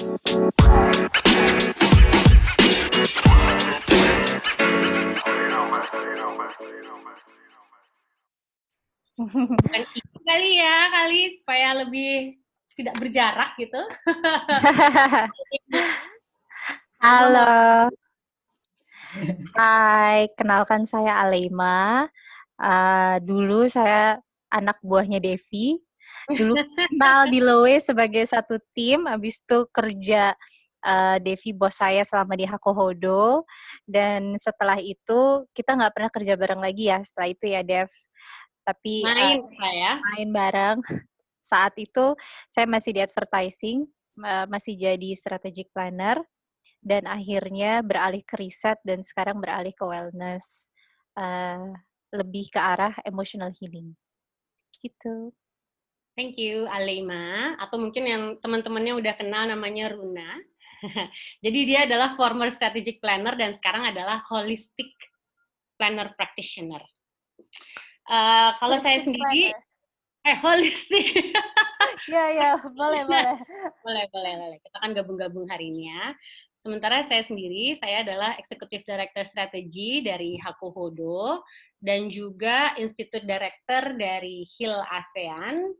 kali ya, kali supaya lebih tidak berjarak gitu. Halo. Hai, kenalkan saya Alema. Uh, dulu saya anak buahnya Devi. Dulu kenal di Lowe sebagai satu tim, habis itu kerja uh, Devi bos saya selama di Hakohodo. Dan setelah itu kita nggak pernah kerja bareng lagi ya setelah itu ya Dev. Tapi main uh, ya. Main bareng. Saat itu saya masih di advertising, uh, masih jadi strategic planner dan akhirnya beralih ke riset dan sekarang beralih ke wellness. Uh, lebih ke arah emotional healing. Gitu. Thank you, Alema. Atau mungkin yang teman-temannya udah kenal namanya Runa. Jadi dia adalah former strategic planner dan sekarang adalah holistic planner practitioner. Uh, kalau holistic saya sendiri, planner. eh holistic. ya ya, boleh boleh. boleh boleh boleh. Kita kan gabung-gabung hari ini ya. Sementara saya sendiri, saya adalah Executive Director Strategi dari Hakuhodo dan juga Institute Director dari HIL ASEAN.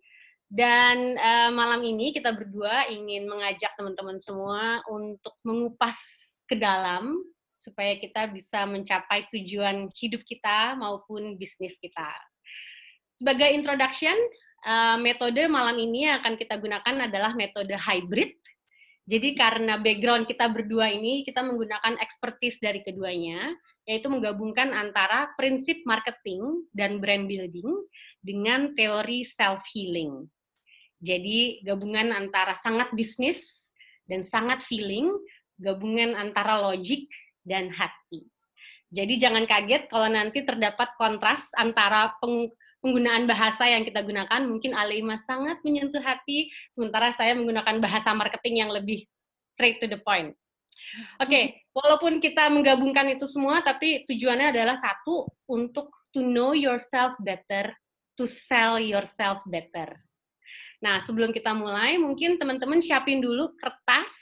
Dan uh, malam ini kita berdua ingin mengajak teman-teman semua untuk mengupas ke dalam supaya kita bisa mencapai tujuan hidup kita maupun bisnis kita. Sebagai introduction, uh, metode malam ini akan kita gunakan adalah metode hybrid jadi karena background kita berdua ini, kita menggunakan expertise dari keduanya, yaitu menggabungkan antara prinsip marketing dan brand building dengan teori self-healing. Jadi gabungan antara sangat bisnis dan sangat feeling, gabungan antara logik dan hati. Jadi jangan kaget kalau nanti terdapat kontras antara peng penggunaan bahasa yang kita gunakan mungkin Alima sangat menyentuh hati, sementara saya menggunakan bahasa marketing yang lebih straight to the point. Oke, okay, walaupun kita menggabungkan itu semua, tapi tujuannya adalah satu untuk to know yourself better, to sell yourself better. Nah, sebelum kita mulai, mungkin teman-teman siapin dulu kertas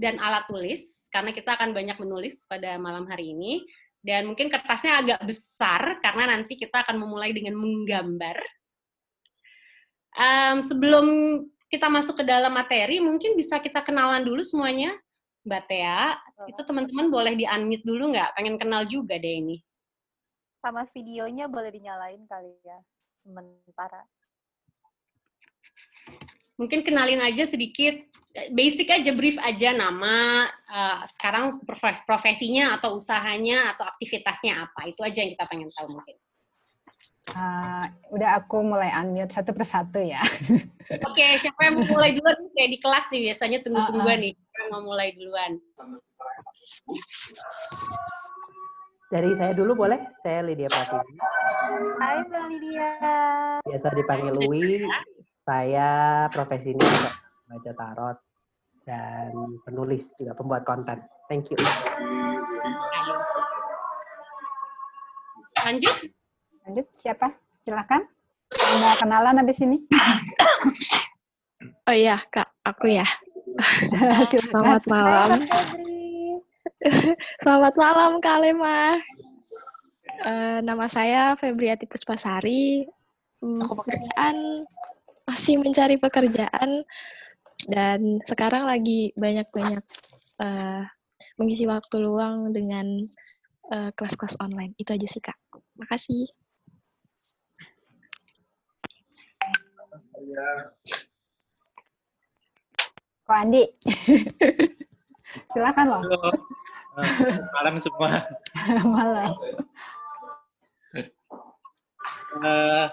dan alat tulis, karena kita akan banyak menulis pada malam hari ini. Dan mungkin kertasnya agak besar karena nanti kita akan memulai dengan menggambar. Um, sebelum kita masuk ke dalam materi, mungkin bisa kita kenalan dulu semuanya. Mbak Tea, itu teman-teman boleh di-unmute dulu nggak? Pengen kenal juga deh ini. Sama videonya boleh dinyalain kali ya, sementara. Mungkin kenalin aja sedikit. Basic aja brief aja nama uh, sekarang profesinya atau usahanya atau aktivitasnya apa. Itu aja yang kita pengen tahu mungkin. Uh, udah aku mulai unmute satu persatu ya. Oke okay, siapa yang mau mulai duluan? Kayak di kelas nih biasanya tunggu-tungguan uh, uh. nih. Siapa yang mau mulai duluan? Dari saya dulu boleh? Saya Lydia Pratiwi Hai Mbak Lydia. Biasa dipanggil Louis saya profesinya baca tarot dan penulis juga pembuat konten. Thank you. Lanjut. Lanjut siapa? Silakan. Mau kenalan habis ini? Oh iya, Kak, aku ya. Selamat malam. Selamat malam, Kak Lema. Uh, nama saya Febriati Puspasari. Hmm, pekerjaan masih mencari pekerjaan dan sekarang lagi banyak-banyak uh, mengisi waktu luang dengan uh, kelas-kelas online. Itu aja sih, Kak. Makasih. Ko Andi. Silakan loh. Halo. Uh, malam semua. malam. Uh,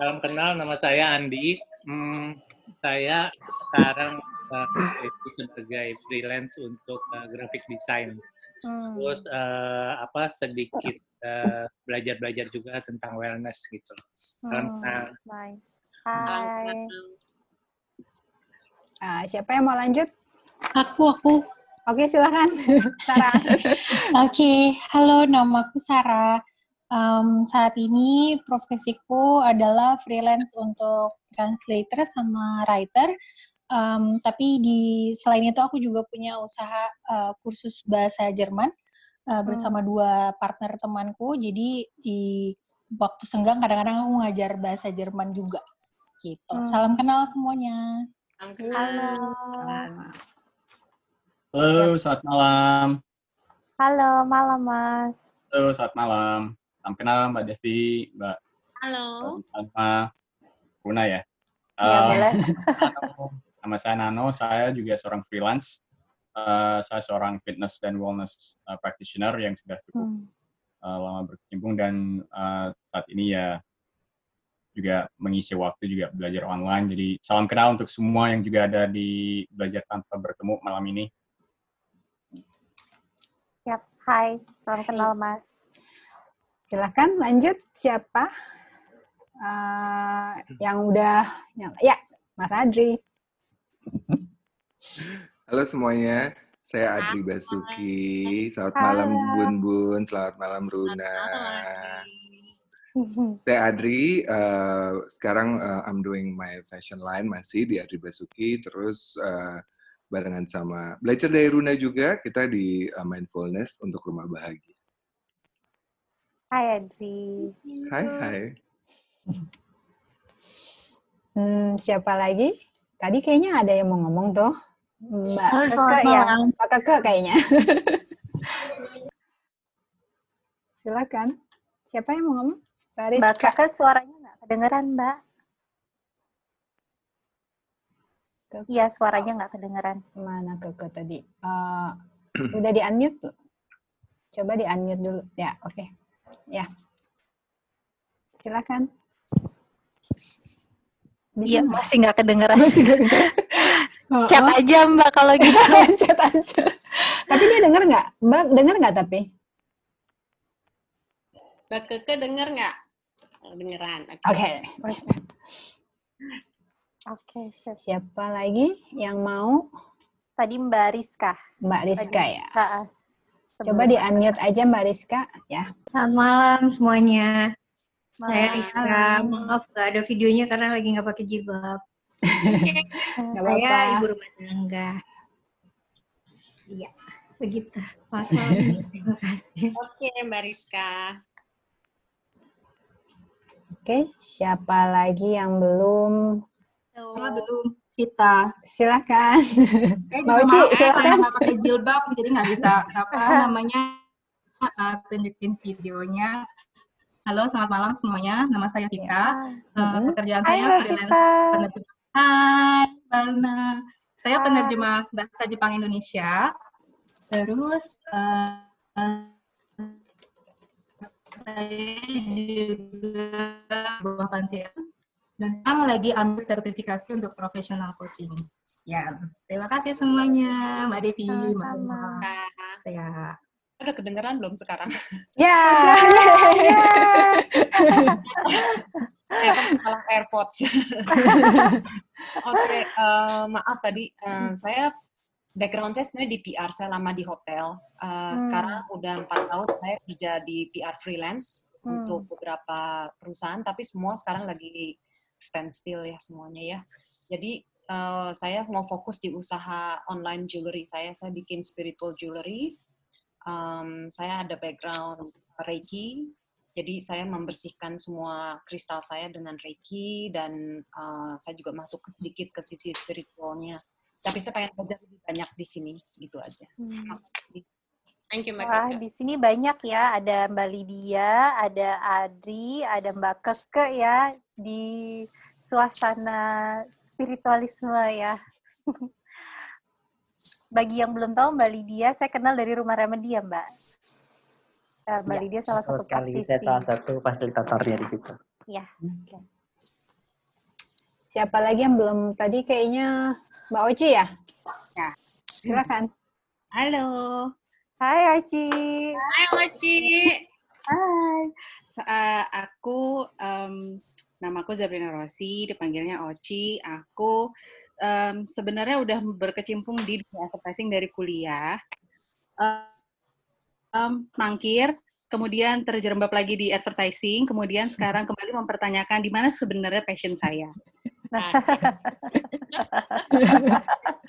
salam kenal, nama saya Andi. Hmm, saya sekarang uh, sebagai freelance untuk uh, graphic design. Hmm. Terus uh, apa sedikit belajar belajar-belajar juga tentang wellness gitu. Hmm, Karena, nice. Hai. Uh, siapa yang mau lanjut? Aku, aku. Oke, silakan. Sarah. Oke, okay. halo, namaku Sarah. Um, saat ini profesiku adalah freelance untuk translator sama writer. Um, tapi di selain itu aku juga punya usaha uh, kursus bahasa Jerman uh, bersama hmm. dua partner temanku. Jadi di waktu senggang kadang-kadang aku ngajar bahasa Jerman juga. Gitu. Hmm. Salam kenal semuanya. Halo. Halo, selamat malam. Halo, malam Mas. Halo, selamat malam. Salam kenal Mbak Devi, Mbak. Halo. Sama Kuna ya. Iya, um, boleh. Nama saya Nano, saya juga seorang freelance. Uh, saya seorang fitness dan wellness uh, practitioner yang sudah cukup hmm. uh, lama berkecimpung dan uh, saat ini ya juga mengisi waktu juga belajar online. Jadi salam kenal untuk semua yang juga ada di belajar tanpa bertemu malam ini. Siap, hai, salam kenal Mas. Silahkan lanjut siapa uh, yang udah yang ya Mas Adri. Halo semuanya, saya Adri Basuki. Selamat malam Bun Bun, selamat malam Runa. Saya Adri, uh, sekarang uh, I'm doing my fashion line masih di Adri Basuki, terus uh, barengan sama belajar dari Runa juga, kita di uh, mindfulness untuk rumah bahagia. Hai Adri. Hai, hai. Hmm, siapa lagi? Tadi kayaknya ada yang mau ngomong tuh. Mbak Keke ya? Mbak Keke kayaknya. Silakan. Siapa yang mau ngomong? Mbak, Mbak Kakak suaranya nggak kedengeran, Mbak. Iya, suaranya nggak kedengeran. Mana Kakak tadi? Uh, udah di-unmute? Coba di-unmute dulu. Ya, oke. Okay. Ya. Silakan. Iya, masih nggak kedengeran. Chat aja Mbak kalau gitu. Chat aja. Tapi dia denger nggak? Mbak denger nggak tapi? Mbak Keke denger nggak? Dengeran. Oke. Okay. Oke. Okay. okay, siapa lagi yang mau? Tadi Mbak Rizka. Mbak Rizka Tadi, ya. Coba di unmute aja Mbak Rizka ya. Selamat malam semuanya. Malam. Saya Rizka. Maaf nggak ada videonya karena lagi nggak pakai jilbab. Gak apa-apa. Saya ibu rumah tangga. Iya, begitu. Terima kasih. Oke, Mbak Rizka. Oke, siapa lagi yang belum? Belum. Kita. Silakan. Saya Mau Uci, silakan. Nggak pakai jilbab, jadi nggak bisa apa namanya uh, tunjukin videonya. Halo, selamat malam semuanya. Nama saya Vika. Uh, pekerjaan Hai, saya freelance penerjemah. Hai, Barna. Saya Hai. penerjemah bahasa Jepang Indonesia. Terus uh, saya juga buah pantian dan sama lagi ambil sertifikasi untuk profesional coaching. Ya, terima kasih semuanya, Mbak Devi, Mbak Saya udah kedengeran belum sekarang? Ya. Saya kan salah AirPods. Oke, okay, uh, eh, maaf tadi uh, saya background saya sebenarnya di PR, saya lama di hotel. Uh, hmm. Sekarang udah empat tahun saya kerja di PR freelance hmm. untuk beberapa perusahaan, tapi semua sekarang lagi standstill ya semuanya ya. Jadi uh, saya mau fokus di usaha online jewelry saya. Saya bikin spiritual jewelry. Um, saya ada background Reiki, jadi saya membersihkan semua kristal saya dengan Reiki dan uh, saya juga masuk sedikit ke sisi spiritualnya tapi saya pengen belajar lebih banyak di sini gitu aja. Hmm. Thank you, Mbak Wah, di sini banyak ya. Ada Mbak Lydia, ada Adri, ada Mbak Keke ya di suasana spiritualisme ya. Bagi yang belum tahu Mbak Lydia, saya kenal dari Rumah Remedi ya Mbak. Uh, Mbak ya, Lydia salah satu praktisi. Saya salah satu fasilitatornya di situ. Ya. Okay. Siapa lagi yang belum tadi kayaknya Mbak Oci ya? Ya, silakan. Halo. Hai Oci. Hai Oci. Hai. Uh, aku um, namaku Zabrina Rossi, dipanggilnya Oci. Aku um, sebenarnya udah berkecimpung di advertising dari kuliah. Um, mangkir, kemudian terjerembab lagi di advertising, kemudian sekarang kembali mempertanyakan di mana sebenarnya passion saya.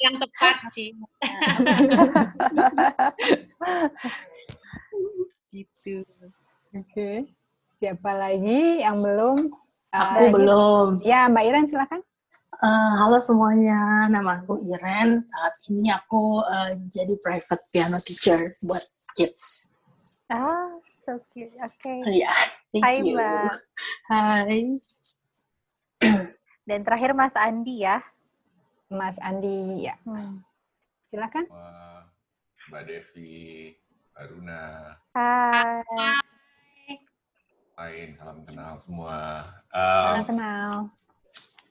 yang tepat, Ci. gitu. Oke. Okay. Siapa lagi yang belum? Aku uh, belum. Ya, Mbak Iren silakan. Uh, halo semuanya, nama aku Iren. Saat ini aku uh, jadi private piano teacher buat kids. Ah, so cute. Oke. Okay. Iya, yeah, Hai, you. Mbak. Hai. Dan terakhir Mas Andi ya. Mas Andi, ya. Hmm. Silakan. Mbak Devi, Aruna. Hai. Lain, salam kenal semua. Um, salam kenal.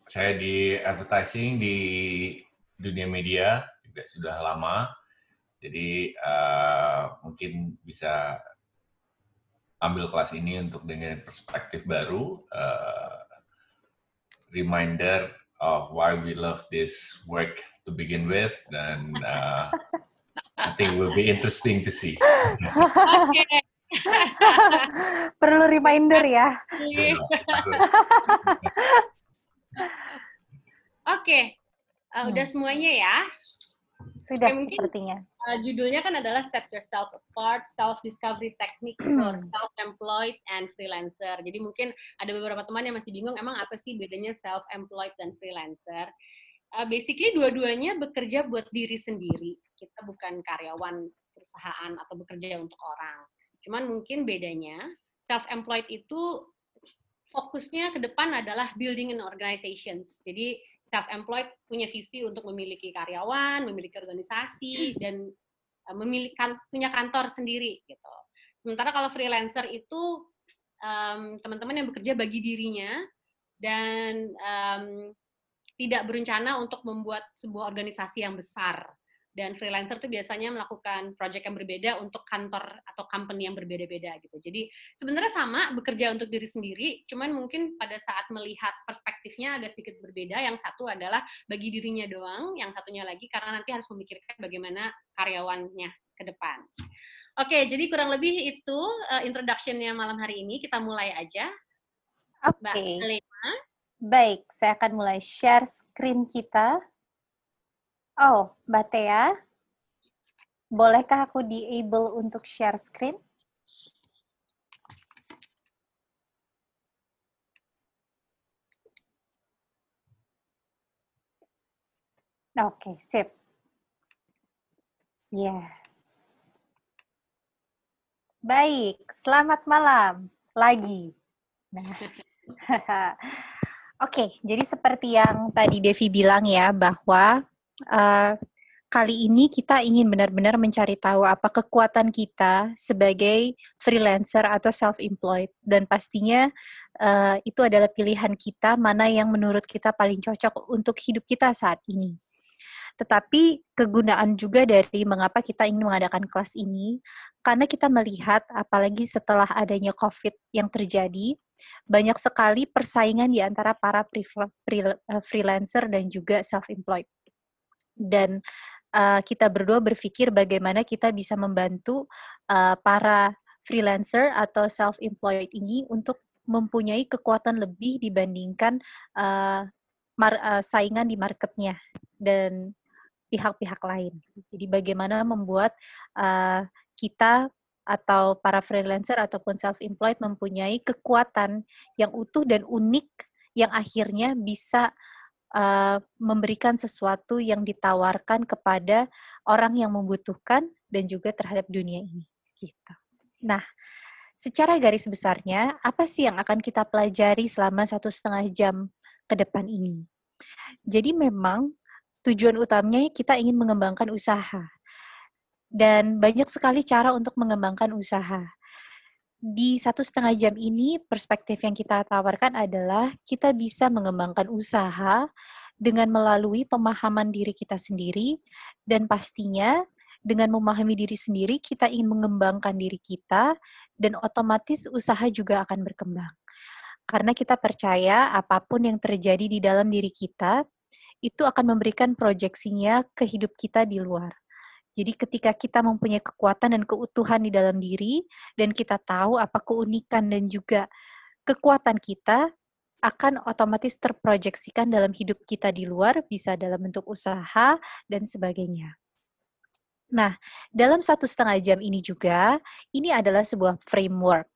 Saya di advertising di dunia media juga sudah lama. Jadi uh, mungkin bisa ambil kelas ini untuk dengan perspektif baru, uh, reminder of why we love this work to begin with, dan uh, I think will be interesting to see. okay. Perlu reminder ya. Oke, uh, udah semuanya ya. Sudah Oke, mungkin, sepertinya. Uh, judulnya kan adalah Set Yourself Apart, Self Discovery Technique for Self-Employed and Freelancer. Jadi mungkin ada beberapa teman yang masih bingung, emang apa sih bedanya self-employed dan freelancer? Uh, basically dua-duanya bekerja buat diri sendiri. Kita bukan karyawan perusahaan atau bekerja untuk orang. Cuman mungkin bedanya self-employed itu fokusnya ke depan adalah building an organizations. Jadi self-employed punya visi untuk memiliki karyawan, memiliki organisasi dan uh, memiliki kan, punya kantor sendiri gitu. Sementara kalau freelancer itu teman-teman um, yang bekerja bagi dirinya dan um, tidak berencana untuk membuat sebuah organisasi yang besar dan freelancer tuh biasanya melakukan project yang berbeda untuk kantor atau company yang berbeda-beda gitu. Jadi sebenarnya sama bekerja untuk diri sendiri, cuman mungkin pada saat melihat perspektifnya agak sedikit berbeda. Yang satu adalah bagi dirinya doang, yang satunya lagi karena nanti harus memikirkan bagaimana karyawannya ke depan. Oke, jadi kurang lebih itu uh, introduction-nya malam hari ini. Kita mulai aja. Oke. Okay. Baik, saya akan mulai share screen kita. Oh, Mbak Tea, bolehkah aku di-able untuk share screen? Oke, okay, sip. Yes. Baik, selamat malam lagi. Nah. Oke, okay, jadi seperti yang tadi Devi bilang ya, bahwa uh, kali ini kita ingin benar-benar mencari tahu apa kekuatan kita sebagai freelancer atau self-employed dan pastinya uh, itu adalah pilihan kita mana yang menurut kita paling cocok untuk hidup kita saat ini. Tetapi kegunaan juga dari mengapa kita ingin mengadakan kelas ini karena kita melihat apalagi setelah adanya COVID yang terjadi banyak sekali persaingan di antara para eh, freelancer dan juga self-employed dan uh, kita berdua berpikir bagaimana kita bisa membantu uh, para freelancer atau self-employed ini untuk mempunyai kekuatan lebih dibandingkan uh, mar, uh, saingan di marketnya dan pihak-pihak lain. Jadi bagaimana membuat uh, kita atau para freelancer ataupun self-employed mempunyai kekuatan yang utuh dan unik yang akhirnya bisa uh, memberikan sesuatu yang ditawarkan kepada orang yang membutuhkan dan juga terhadap dunia ini. Gitu. Nah, secara garis besarnya, apa sih yang akan kita pelajari selama satu setengah jam ke depan ini? Jadi memang tujuan utamanya kita ingin mengembangkan usaha. Dan banyak sekali cara untuk mengembangkan usaha di satu setengah jam ini perspektif yang kita tawarkan adalah kita bisa mengembangkan usaha dengan melalui pemahaman diri kita sendiri dan pastinya dengan memahami diri sendiri kita ingin mengembangkan diri kita dan otomatis usaha juga akan berkembang. Karena kita percaya apa pun yang terjadi di dalam diri kita itu akan memberikan proyeksinya ke hidup kita di luar. Jadi ketika kita mempunyai kekuatan dan keutuhan di dalam diri dan kita tahu apa keunikan dan juga kekuatan kita, akan otomatis terproyeksikan dalam hidup kita di luar, bisa dalam bentuk usaha, dan sebagainya. Nah, dalam satu setengah jam ini juga, ini adalah sebuah framework.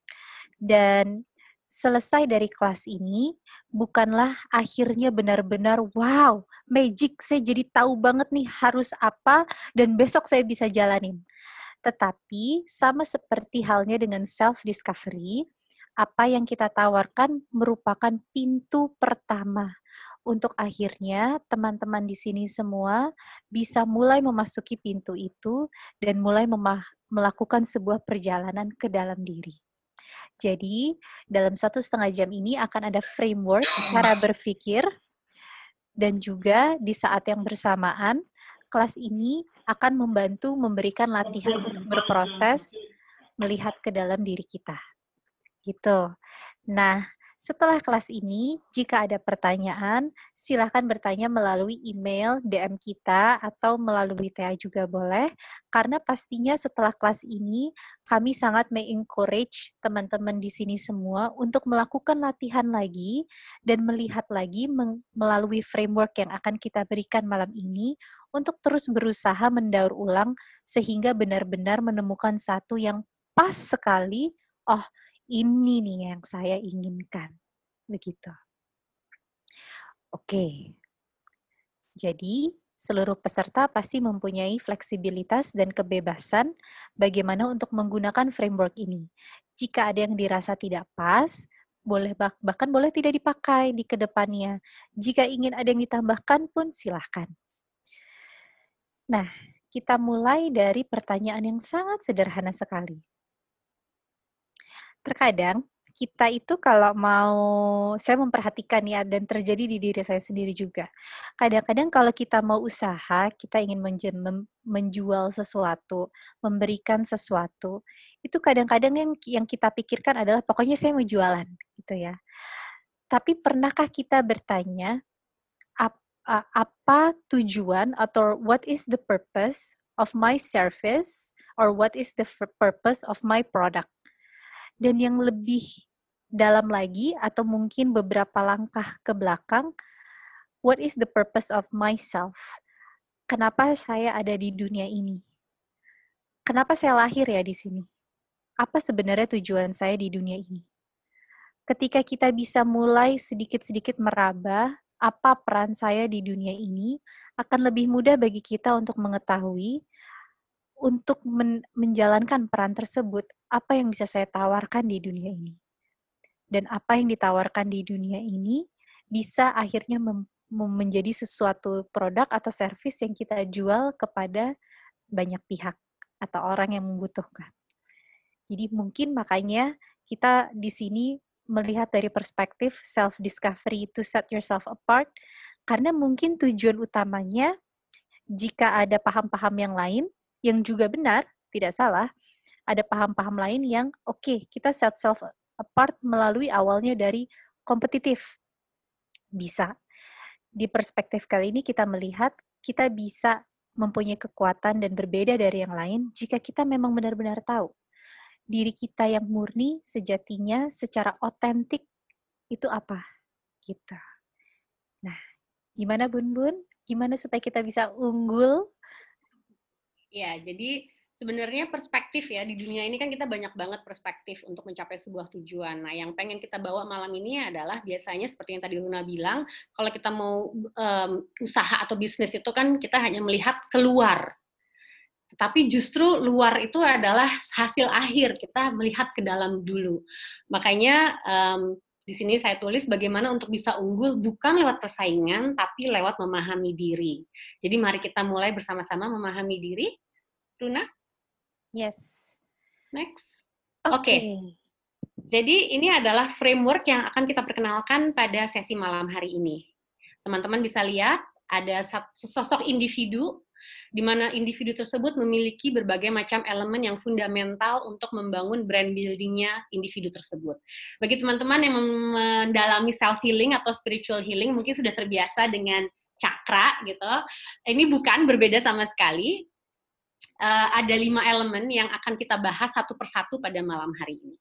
Dan selesai dari kelas ini bukanlah akhirnya benar-benar wow, magic, saya jadi tahu banget nih harus apa dan besok saya bisa jalanin. Tetapi sama seperti halnya dengan self discovery, apa yang kita tawarkan merupakan pintu pertama untuk akhirnya teman-teman di sini semua bisa mulai memasuki pintu itu dan mulai melakukan sebuah perjalanan ke dalam diri. Jadi, dalam satu setengah jam ini akan ada framework cara berpikir, dan juga di saat yang bersamaan, kelas ini akan membantu memberikan latihan untuk berproses, melihat ke dalam diri kita. Gitu. Nah, setelah kelas ini, jika ada pertanyaan, silakan bertanya melalui email, DM kita, atau melalui TA juga boleh, karena pastinya setelah kelas ini, kami sangat mengencourage teman-teman di sini semua untuk melakukan latihan lagi dan melihat lagi melalui framework yang akan kita berikan malam ini untuk terus berusaha mendaur ulang sehingga benar-benar menemukan satu yang pas sekali, oh ini nih yang saya inginkan. Begitu. Oke. Jadi, seluruh peserta pasti mempunyai fleksibilitas dan kebebasan bagaimana untuk menggunakan framework ini. Jika ada yang dirasa tidak pas, boleh bahkan boleh tidak dipakai di ke depannya. Jika ingin ada yang ditambahkan pun silahkan. Nah, kita mulai dari pertanyaan yang sangat sederhana sekali terkadang kita itu kalau mau saya memperhatikan ya dan terjadi di diri saya sendiri juga. Kadang-kadang kalau kita mau usaha, kita ingin menjual sesuatu, memberikan sesuatu, itu kadang-kadang yang yang kita pikirkan adalah pokoknya saya mau jualan gitu ya. Tapi pernahkah kita bertanya apa tujuan atau what is the purpose of my service or what is the purpose of my product? Dan yang lebih dalam lagi atau mungkin beberapa langkah ke belakang what is the purpose of myself? Kenapa saya ada di dunia ini? Kenapa saya lahir ya di sini? Apa sebenarnya tujuan saya di dunia ini? Ketika kita bisa mulai sedikit-sedikit meraba apa peran saya di dunia ini akan lebih mudah bagi kita untuk mengetahui untuk men menjalankan peran tersebut, apa yang bisa saya tawarkan di dunia ini? Dan apa yang ditawarkan di dunia ini bisa akhirnya menjadi sesuatu produk atau service yang kita jual kepada banyak pihak atau orang yang membutuhkan. Jadi mungkin makanya kita di sini melihat dari perspektif self discovery to set yourself apart karena mungkin tujuan utamanya jika ada paham-paham yang lain yang juga benar, tidak salah, ada paham-paham lain yang oke, okay, kita set self apart melalui awalnya dari kompetitif. Bisa. Di perspektif kali ini kita melihat kita bisa mempunyai kekuatan dan berbeda dari yang lain jika kita memang benar-benar tahu diri kita yang murni sejatinya secara otentik itu apa kita. Nah, gimana Bun Bun? Gimana supaya kita bisa unggul Ya, jadi sebenarnya perspektif ya di dunia ini kan kita banyak banget perspektif untuk mencapai sebuah tujuan. Nah, yang pengen kita bawa malam ini adalah biasanya seperti yang tadi Luna bilang, kalau kita mau um, usaha atau bisnis itu kan kita hanya melihat keluar. Tapi justru luar itu adalah hasil akhir kita melihat ke dalam dulu. Makanya um, di sini saya tulis bagaimana untuk bisa unggul bukan lewat persaingan, tapi lewat memahami diri. Jadi mari kita mulai bersama-sama memahami diri. Luna? Yes. Next. Oke. Okay. Jadi ini adalah framework yang akan kita perkenalkan pada sesi malam hari ini. Teman-teman bisa lihat ada sosok individu di mana individu tersebut memiliki berbagai macam elemen yang fundamental untuk membangun brand buildingnya individu tersebut. Bagi teman-teman yang mendalami self healing atau spiritual healing mungkin sudah terbiasa dengan cakra gitu. Ini bukan berbeda sama sekali. Uh, ada lima elemen yang akan kita bahas satu persatu pada malam hari ini.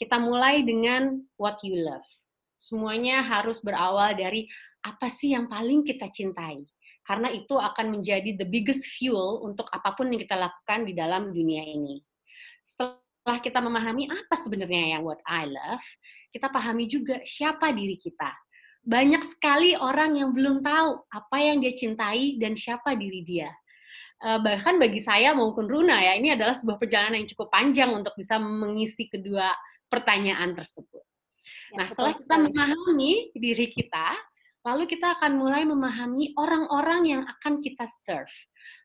Kita mulai dengan what you love. Semuanya harus berawal dari apa sih yang paling kita cintai. Karena itu akan menjadi the biggest fuel untuk apa pun yang kita lakukan di dalam dunia ini. Setelah kita memahami apa sebenarnya yang what I love, kita pahami juga siapa diri kita. Banyak sekali orang yang belum tahu apa yang dia cintai dan siapa diri dia uh, bahkan bagi saya maupun Runa ya ini adalah sebuah perjalanan yang cukup panjang untuk bisa mengisi kedua pertanyaan tersebut. Ya, nah, setelah kita memahami diri kita, lalu kita akan mulai memahami orang-orang yang akan kita serve.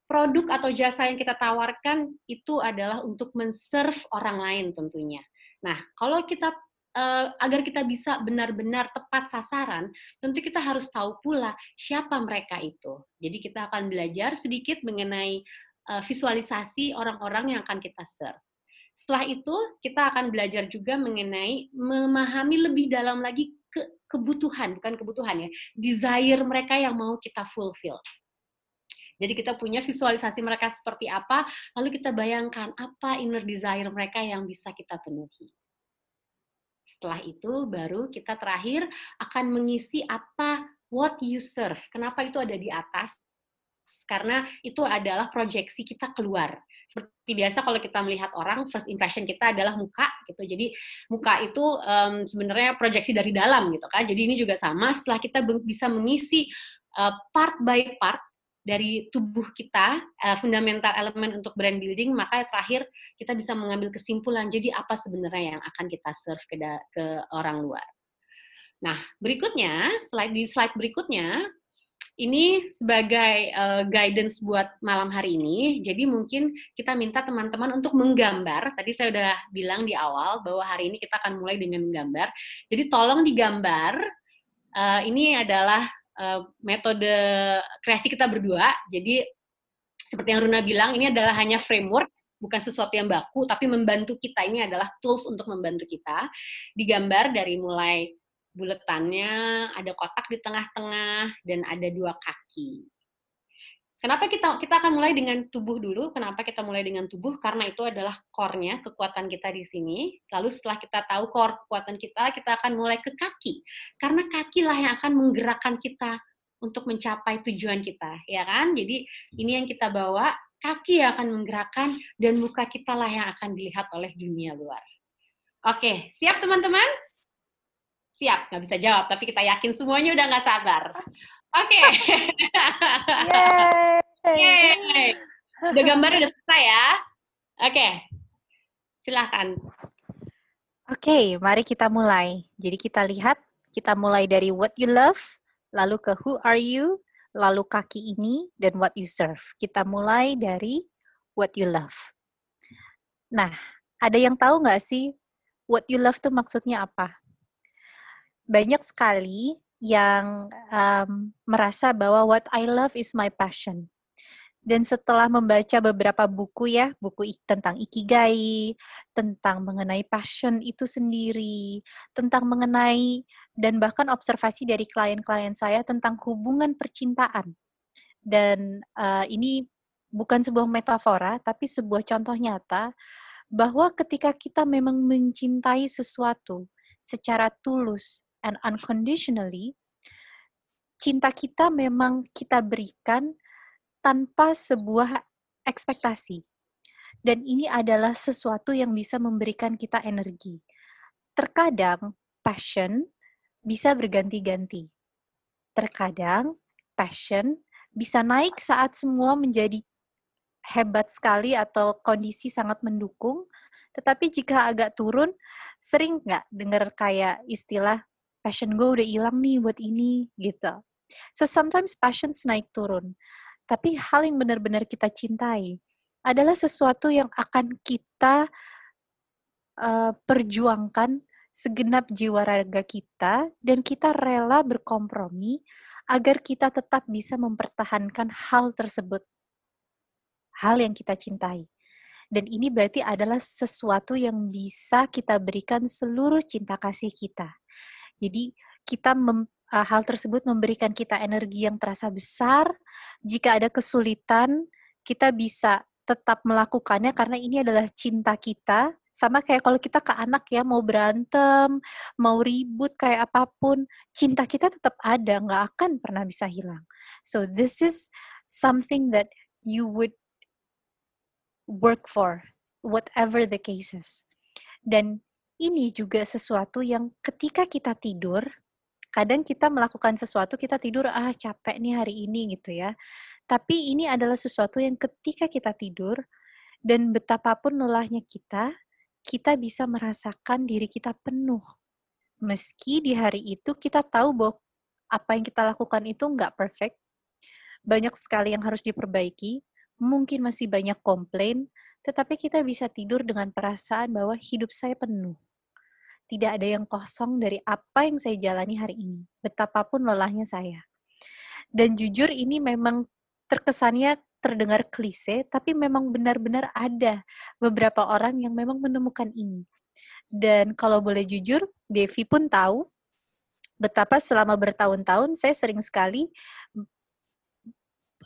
Produk atau jasa yang kita tawarkan itu adalah untuk men-serve orang lain tentunya. Nah, kalau kita uh, agar kita bisa benar-benar tepat sasaran, tentu kita harus tahu pula siapa mereka itu. Jadi kita akan belajar sedikit mengenai uh, visualisasi orang-orang yang akan kita serve. Setelah itu, kita akan belajar juga mengenai memahami lebih dalam lagi kebutuhan, bukan kebutuhan ya, desire mereka yang mau kita fulfill. Jadi kita punya visualisasi mereka seperti apa, lalu kita bayangkan apa inner desire mereka yang bisa kita penuhi. Setelah itu baru kita terakhir akan mengisi apa what you serve. Kenapa itu ada di atas? Karena itu adalah proyeksi kita keluar. Seperti biasa kalau kita melihat orang, first impression kita adalah muka gitu. Jadi muka itu um, sebenarnya proyeksi dari dalam gitu kan. Jadi ini juga sama. Setelah kita bisa mengisi uh, part by part dari tubuh kita, uh, fundamental elemen untuk brand building, maka terakhir kita bisa mengambil kesimpulan, jadi apa sebenarnya yang akan kita serve ke, ke orang luar. Nah, berikutnya, slide di slide berikutnya, ini sebagai uh, guidance buat malam hari ini, jadi mungkin kita minta teman-teman untuk menggambar, tadi saya udah bilang di awal bahwa hari ini kita akan mulai dengan menggambar, jadi tolong digambar, uh, ini adalah uh, metode kreasi kita berdua. Jadi seperti yang Runa bilang, ini adalah hanya framework, bukan sesuatu yang baku, tapi membantu kita. Ini adalah tools untuk membantu kita. Digambar dari mulai buletannya, ada kotak di tengah-tengah, dan ada dua kaki. Kenapa kita kita akan mulai dengan tubuh dulu? Kenapa kita mulai dengan tubuh? Karena itu adalah core-nya, kekuatan kita di sini. Lalu setelah kita tahu core kekuatan kita, kita akan mulai ke kaki. Karena kakilah yang akan menggerakkan kita untuk mencapai tujuan kita, ya kan? Jadi ini yang kita bawa, kaki yang akan menggerakkan dan muka kita lah yang akan dilihat oleh dunia luar. Oke, siap teman-teman? Siap, nggak bisa jawab, tapi kita yakin semuanya udah nggak sabar. Oke. Okay. Yeay. Udah gambar udah selesai ya. Oke. Okay. Silahkan. Oke, okay, mari kita mulai. Jadi kita lihat, kita mulai dari what you love, lalu ke who are you, lalu kaki ini, dan what you serve. Kita mulai dari what you love. Nah, ada yang tahu nggak sih what you love tuh maksudnya apa? Banyak sekali yang um, merasa bahwa what I love is my passion. Dan setelah membaca beberapa buku ya, buku tentang ikigai, tentang mengenai passion itu sendiri, tentang mengenai dan bahkan observasi dari klien-klien saya tentang hubungan percintaan. Dan uh, ini bukan sebuah metafora, tapi sebuah contoh nyata bahwa ketika kita memang mencintai sesuatu secara tulus, and unconditionally, cinta kita memang kita berikan tanpa sebuah ekspektasi. Dan ini adalah sesuatu yang bisa memberikan kita energi. Terkadang passion bisa berganti-ganti. Terkadang passion bisa naik saat semua menjadi hebat sekali atau kondisi sangat mendukung, tetapi jika agak turun, sering nggak dengar kayak istilah passion gue udah hilang nih buat ini gitu. So sometimes passions naik turun. Tapi hal yang benar-benar kita cintai adalah sesuatu yang akan kita uh, perjuangkan segenap jiwa raga kita dan kita rela berkompromi agar kita tetap bisa mempertahankan hal tersebut. Hal yang kita cintai. Dan ini berarti adalah sesuatu yang bisa kita berikan seluruh cinta kasih kita. Jadi kita mem, uh, hal tersebut memberikan kita energi yang terasa besar. Jika ada kesulitan, kita bisa tetap melakukannya karena ini adalah cinta kita Sama kayak kalau kita ke anak ya, mau berantem, mau ribut kayak apa pun, cinta kita tetap ada, nggak akan pernah bisa hilang. So this is something that you would work for, whatever the cases. Dan ini juga sesuatu yang ketika kita tidur, kadang kita melakukan sesuatu, kita tidur, ah capek nih hari ini gitu ya. Tapi ini adalah sesuatu yang ketika kita tidur, dan betapapun lelahnya kita, kita bisa merasakan diri kita penuh. Meski di hari itu kita tahu bahwa apa yang kita lakukan itu nggak perfect, banyak sekali yang harus diperbaiki, mungkin masih banyak komplain, tetapi kita bisa tidur dengan perasaan bahwa hidup saya penuh. Tidak ada yang kosong dari apa yang saya jalani hari ini, betapapun lelahnya saya. Dan jujur ini memang terkesannya terdengar klise, tapi memang benar-benar ada beberapa orang yang memang menemukan ini. Dan kalau boleh jujur, Devi pun tahu betapa selama bertahun-tahun saya sering sekali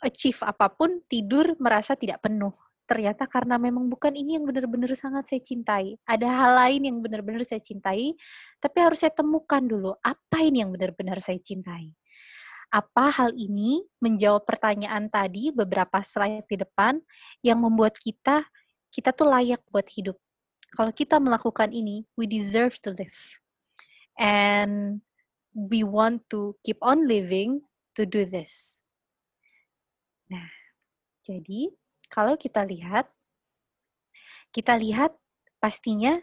achieve apa pun, tidur merasa tidak penuh. Ternyata karena memang bukan ini yang benar-benar sangat saya cintai. Ada hal lain yang benar-benar saya cintai, tapi harus saya temukan dulu apa ini yang benar-benar saya cintai apa hal ini menjawab pertanyaan tadi beberapa slide di depan yang membuat kita kita tuh layak buat hidup. Kalau kita melakukan ini, we deserve to live. And we want to keep on living to do this. Nah, jadi kalau kita lihat kita lihat pastinya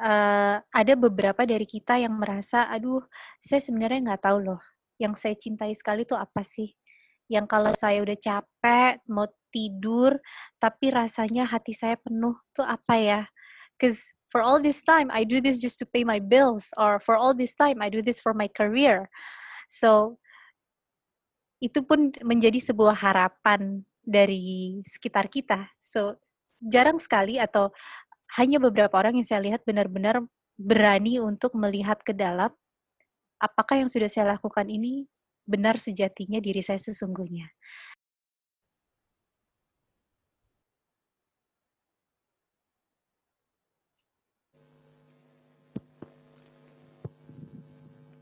uh, ada beberapa dari kita yang merasa, aduh, saya sebenarnya nggak tahu loh yang saya cintai sekali itu apa sih? Yang kalau saya udah capek, mau tidur, tapi rasanya hati saya penuh tuh apa ya? Cause for all this time I do this just to pay my bills or for all this time I do this for my career. So itu pun menjadi sebuah harapan dari sekitar kita. So jarang sekali atau hanya beberapa orang yang saya lihat benar-benar berani untuk melihat ke dalam apakah yang sudah saya lakukan ini benar sejatinya diri saya sesungguhnya.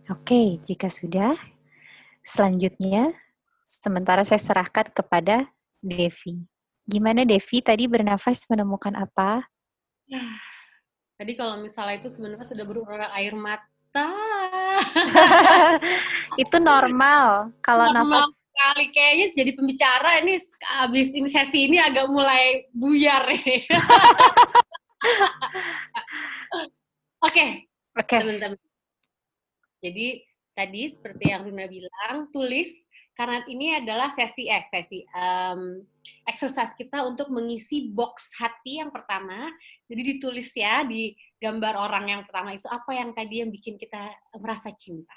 Oke, jika sudah, selanjutnya sementara saya serahkan kepada Devi. Gimana Devi tadi bernafas menemukan apa? Tadi kalau misalnya itu sebenarnya sudah berulang air mata itu normal kalau normal nafas sekali kayaknya jadi pembicara ini habis ini sesi ini agak mulai buyar Oke. Oke. Oke. Jadi tadi seperti yang Runa bilang, tulis karena ini adalah sesi eh sesi um, exercise kita untuk mengisi box hati yang pertama. Jadi ditulis ya di gambar orang yang pertama itu apa yang tadi yang bikin kita merasa cinta.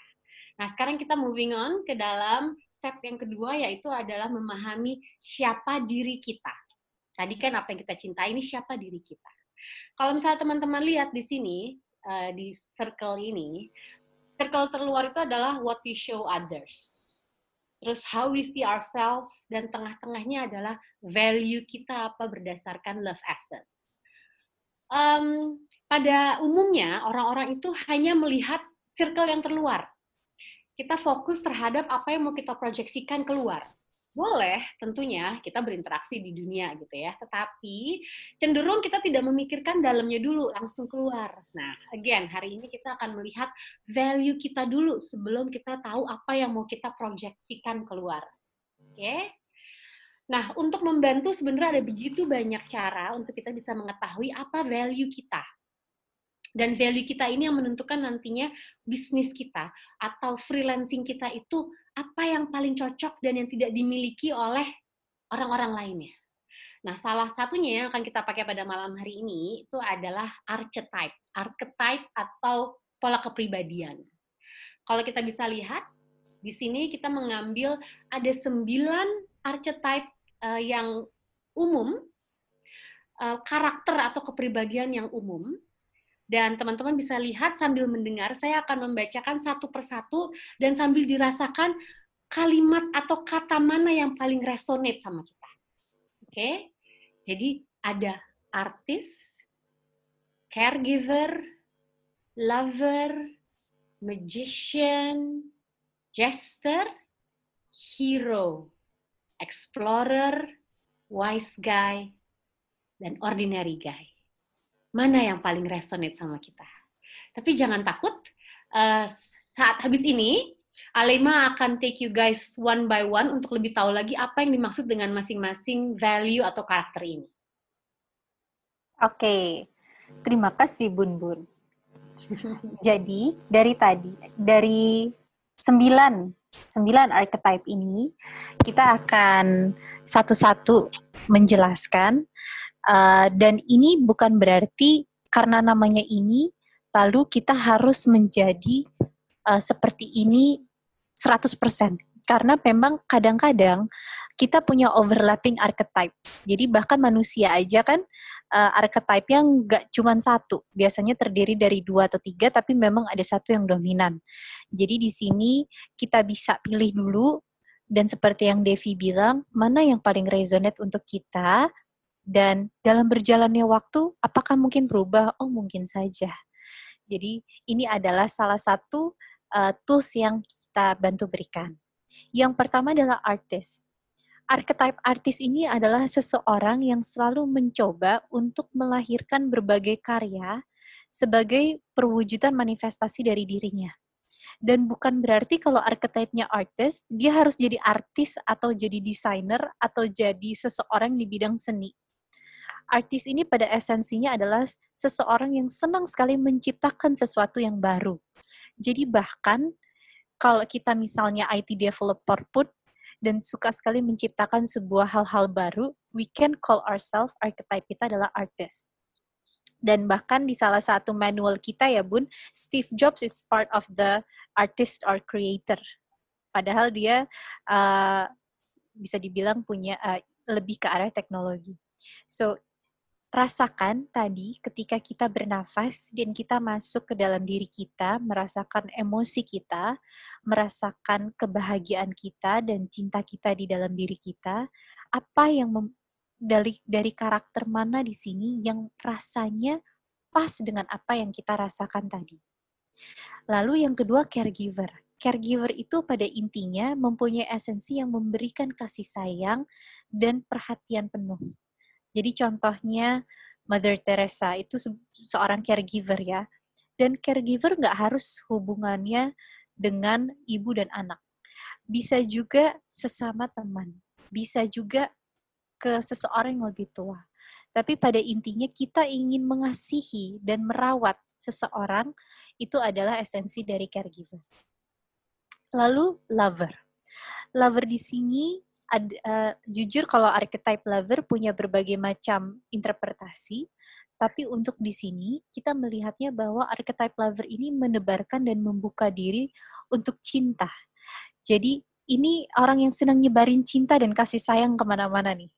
Nah, sekarang kita moving on ke dalam step yang kedua yaitu adalah memahami siapa diri kita. Tadi kan apa yang kita cintai ini siapa diri kita. Kalau misalnya teman-teman lihat di sini uh, di circle ini, circle terluar itu adalah what we show others. Terus how we see ourselves dan tengah-tengahnya adalah value kita apa berdasarkan love essence. Um, pada umumnya orang-orang itu hanya melihat circle yang terluar. Kita fokus terhadap apa yang mau kita proyeksikan keluar. Boleh, tentunya kita berinteraksi di dunia gitu ya. Tetapi cenderung kita tidak memikirkan dalamnya dulu, langsung keluar. Nah, again, hari ini kita akan melihat value kita dulu sebelum kita tahu apa yang mau kita proyeksikan keluar. Oke? Okay? Nah, untuk membantu sebenarnya ada begitu banyak cara untuk kita bisa mengetahui apa value kita dan value kita ini yang menentukan nantinya bisnis kita atau freelancing kita itu apa yang paling cocok dan yang tidak dimiliki oleh orang-orang lainnya. Nah, salah satunya yang akan kita pakai pada malam hari ini itu adalah archetype. Archetype atau pola kepribadian. Kalau kita bisa lihat, di sini kita mengambil ada sembilan archetype uh, yang umum, uh, karakter atau kepribadian yang umum, dan teman-teman bisa lihat sambil mendengar, saya akan membacakan satu persatu dan sambil dirasakan kalimat atau kata mana yang paling resonate sama kita. Oke? Jadi ada artis, caregiver, lover, magician, jester, hero, explorer, wise guy, dan ordinary guy. Mana yang paling resonate sama kita? Tapi jangan takut, uh, saat habis ini, Alema akan take you guys one by one untuk lebih tahu lagi apa yang dimaksud dengan masing-masing value atau karakter ini. Oke, terima kasih Bun Bun. Jadi dari tadi, dari sembilan, sembilan archetype ini, kita akan satu-satu menjelaskan. Uh, dan ini bukan berarti karena namanya ini, lalu kita harus menjadi uh, seperti ini 100%. Karena memang kadang-kadang kita punya overlapping archetype. Jadi bahkan manusia aja kan uh, archetype yang nggak cuma satu, biasanya terdiri dari dua atau tiga, tapi memang ada satu yang dominan. Jadi di sini kita bisa pilih dulu, dan seperti yang Devi bilang, mana yang paling resonate untuk kita, dan dalam berjalannya waktu, apakah mungkin berubah? Oh, mungkin saja. Jadi ini adalah salah satu uh, tools yang kita bantu berikan. Yang pertama adalah artist archetype artis ini adalah seseorang yang selalu mencoba untuk melahirkan berbagai karya sebagai perwujudan manifestasi dari dirinya. Dan bukan berarti kalau archetype-nya artis, dia harus jadi artis atau jadi desainer atau jadi seseorang di bidang seni. Artis ini pada esensinya adalah seseorang yang senang sekali menciptakan sesuatu yang baru. Jadi bahkan kalau kita misalnya IT developer pun dan suka sekali menciptakan sebuah hal-hal baru, we can call ourselves archetype kita adalah artist. Dan bahkan di salah satu manual kita ya Bun, Steve Jobs is part of the artist or creator. Padahal dia uh, bisa dibilang punya uh, lebih ke arah teknologi. So rasakan tadi ketika kita bernafas dan kita masuk ke dalam diri kita, merasakan emosi kita, merasakan kebahagiaan kita dan cinta kita di dalam diri kita, apa yang dari dari karakter mana di sini yang rasanya pas dengan apa yang kita rasakan tadi. Lalu yang kedua caregiver. Caregiver itu pada intinya mempunyai esensi yang memberikan kasih sayang dan perhatian penuh jadi contohnya Mother Teresa itu seorang caregiver ya. Dan caregiver nggak harus hubungannya dengan ibu dan anak. Bisa juga sesama teman. Bisa juga ke seseorang yang lebih tua. Tapi pada intinya kita ingin mengasihi dan merawat seseorang itu adalah esensi dari caregiver. Lalu lover. Lover di sini ad, uh, jujur kalau archetype lover punya berbagai macam interpretasi, tapi untuk di sini kita melihatnya bahwa archetype lover ini menebarkan dan membuka diri untuk cinta. Jadi ini orang yang senang nyebarin cinta dan kasih sayang ke mana-mana nih.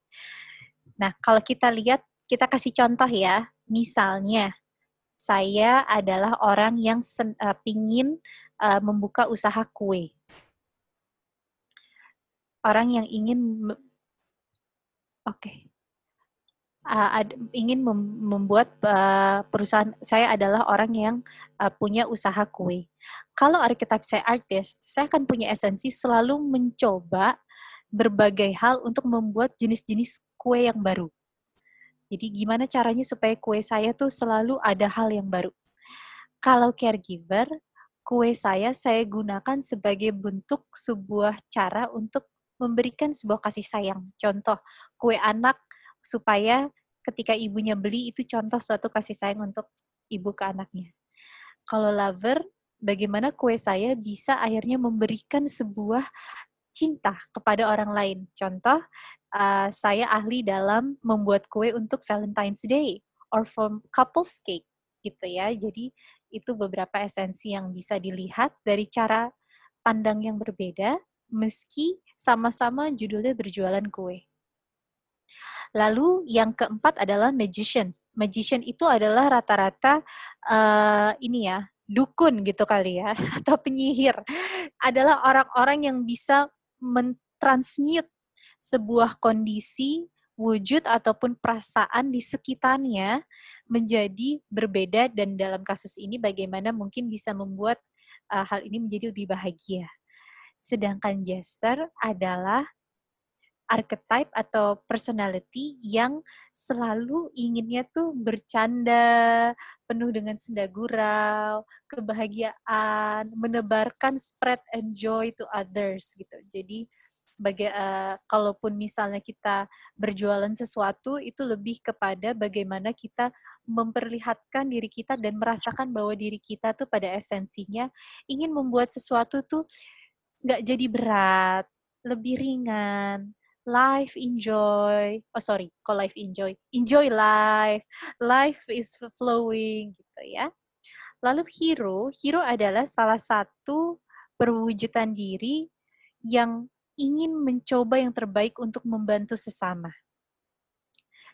Nah, kalau kita lihat, kita kasih contoh ya. Misalnya, saya adalah orang yang sen, uh, pingin uh, membuka usaha kue orang yang ingin oke okay. uh, ingin mem membuat uh, perusahaan saya adalah orang yang uh, punya usaha kue. Kalau archetype saya artis, saya akan punya esensi selalu mencoba berbagai hal untuk membuat jenis-jenis kue yang baru. Jadi gimana caranya supaya kue saya tuh selalu ada hal yang baru. Kalau caregiver, kue saya saya gunakan sebagai bentuk sebuah cara untuk memberikan sebuah kasih sayang. Contoh, kue anak supaya ketika ibunya beli itu contoh suatu kasih sayang untuk ibu ke anaknya. Kalau lover, bagaimana kue saya bisa akhirnya memberikan sebuah cinta kepada orang lain. Contoh, uh, saya ahli dalam membuat kue untuk Valentine's Day or for couples cake gitu ya. Jadi itu beberapa esensi yang bisa dilihat dari cara pandang yang berbeda meski sama-sama judulnya berjualan kue. Lalu yang keempat adalah magician. Magician itu adalah rata-rata uh, ini ya dukun gitu kali ya atau penyihir. Adalah orang-orang yang bisa mentransmute sebuah kondisi wujud ataupun perasaan di sekitarnya menjadi berbeda dan dalam kasus ini bagaimana mungkin bisa membuat uh, hal ini menjadi lebih bahagia. Sedangkan jester adalah archetype atau personality yang selalu inginnya tuh bercanda, penuh dengan senda gurau, kebahagiaan, menebarkan spread and joy to others gitu. Jadi baga uh, kalaupun misalnya kita berjualan sesuatu itu lebih kepada bagaimana kita memperlihatkan diri kita dan merasakan bahwa diri kita tuh pada esensinya ingin membuat sesuatu tuh nggak jadi berat, lebih ringan, life enjoy. Oh sorry, kok life enjoy? Enjoy life, life is flowing gitu ya. Lalu hero, hero adalah salah satu perwujudan diri yang ingin mencoba yang terbaik untuk membantu sesama.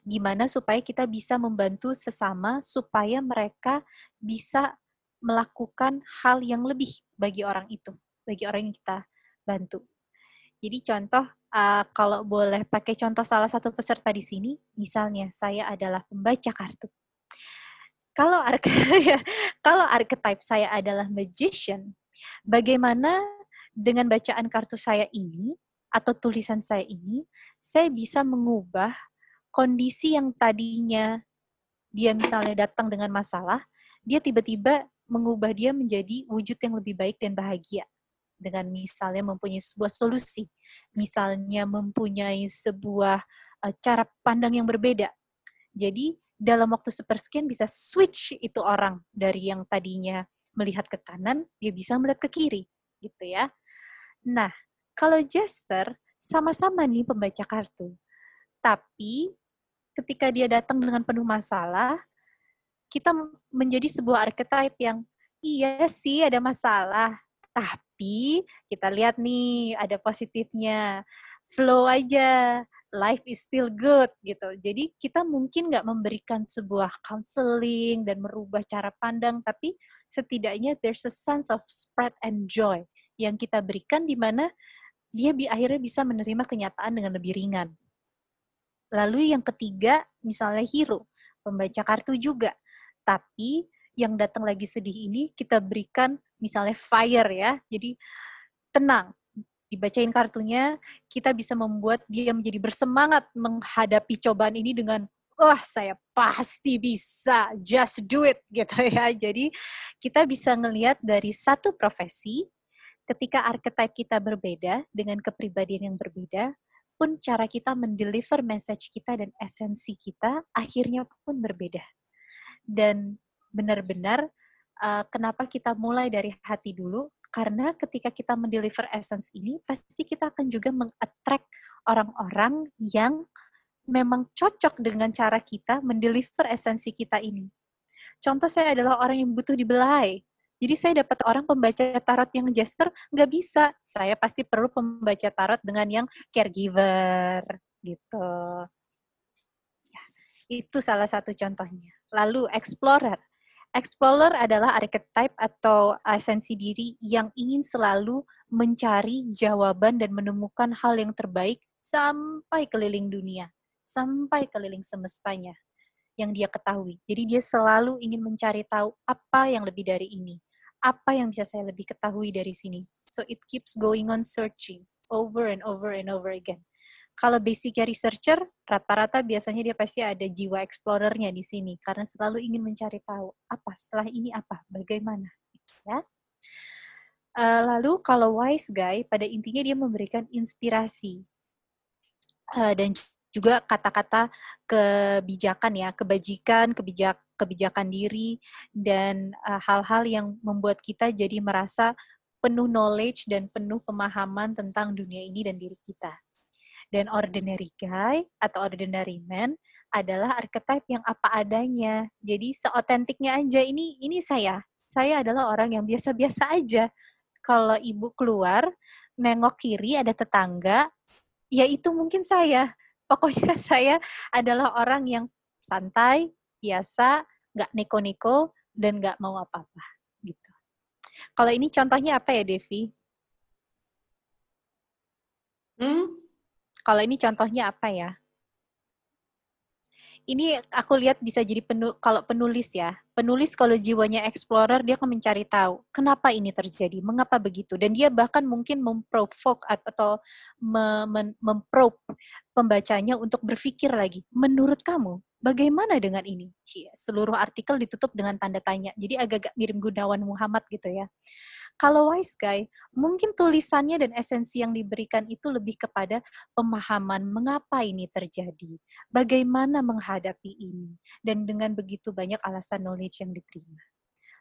Gimana supaya kita bisa membantu sesama supaya mereka bisa melakukan hal yang lebih bagi orang itu, bagi orang yang kita bantu. Jadi contoh uh, kalau boleh pakai contoh salah satu peserta di sini, misalnya saya adalah pembaca kartu. Kalau kalau archetype saya adalah magician, bagaimana dengan bacaan kartu saya ini atau tulisan saya ini, saya bisa mengubah kondisi yang tadinya dia misalnya datang dengan masalah, dia tiba-tiba mengubah dia menjadi wujud yang lebih baik dan bahagia. Dengan misalnya mempunyai sebuah solusi, misalnya mempunyai sebuah uh, cara pandang yang berbeda. Jadi dalam waktu sepersekian bisa switch itu orang dari yang tadinya melihat ke kanan, dia bisa melihat ke kiri, gitu ya. Nah, kalau jester sama-sama nih pembaca kartu. Tapi ketika dia datang dengan penuh masalah, kita menjadi sebuah archetype yang iya sih ada masalah, tapi kita lihat nih ada positifnya. Flow aja, life is still good gitu. Jadi kita mungkin nggak memberikan sebuah counseling dan merubah cara pandang, tapi setidaknya there's a sense of spread and joy yang kita berikan di mana dia bi akhirnya bisa menerima kenyataan dengan lebih ringan. Lalu yang ketiga, misalnya hero, pembaca kartu juga. Tapi yang datang lagi sedih ini kita berikan misalnya fire ya. Jadi tenang, dibacain kartunya, kita bisa membuat dia menjadi bersemangat menghadapi cobaan ini dengan wah saya pasti bisa, just do it gitu ya. Jadi kita bisa ngelihat dari satu profesi ketika archetype kita berbeda dengan kepribadian yang berbeda, pun cara kita mendeliver message kita dan esensi kita akhirnya pun berbeda. Dan benar-benar uh, kenapa kita mulai dari hati dulu? Karena ketika kita mendeliver essence ini, pasti kita akan juga mengattract orang-orang yang memang cocok dengan cara kita mendeliver esensi kita ini. Contoh saya adalah orang yang butuh dibelai. Jadi saya dapat orang pembaca tarot yang jester, nggak bisa. Saya pasti perlu pembaca tarot dengan yang caregiver, gitu. Ya, itu salah satu contohnya. Lalu explorer. Explorer adalah archetype atau esensi diri yang ingin selalu mencari jawaban dan menemukan hal yang terbaik sampai keliling dunia, sampai keliling semestanya yang dia ketahui. Jadi dia selalu ingin mencari tahu apa yang lebih dari ini apa yang bisa saya lebih ketahui dari sini. So it keeps going on searching over and over and over again. Kalau basicnya researcher, rata-rata biasanya dia pasti ada jiwa explorernya di sini karena selalu ingin mencari tahu apa setelah ini apa, bagaimana, ya. Uh, lalu kalau wise guy, pada intinya dia memberikan inspirasi uh, dan juga kata-kata kebijakan ya, kebajikan, kebijak kebijakan diri dan eh, hal-hal yang membuat kita jadi merasa penuh knowledge dan penuh pemahaman tentang dunia ini dan diri kita. Dan ordinary guy atau ordinary man adalah archetype yang apa adanya. Jadi seotentiknya aja ini ini saya. Saya adalah orang yang biasa-biasa aja. Kalau ibu keluar nengok kiri ada tetangga, ya itu mungkin saya pokoknya saya adalah orang yang santai, biasa, nggak neko-neko, dan nggak mau apa-apa. gitu. Kalau ini contohnya apa ya, Devi? Hmm? Kalau ini contohnya apa ya? ini aku lihat bisa jadi penu, kalau penulis ya. Penulis kalau jiwanya explorer dia akan mencari tahu kenapa ini terjadi, mengapa begitu dan dia bahkan mungkin memprovok atau memprobe pembacanya untuk berpikir lagi. Menurut kamu bagaimana dengan ini? Seluruh artikel ditutup dengan tanda tanya. Jadi agak-agak mirip Gunawan Muhammad gitu ya. Kalau wise guy, mungkin tulisannya dan esensi yang diberikan itu lebih kepada pemahaman mengapa ini terjadi, bagaimana menghadapi ini, dan dengan begitu banyak alasan knowledge yang diterima.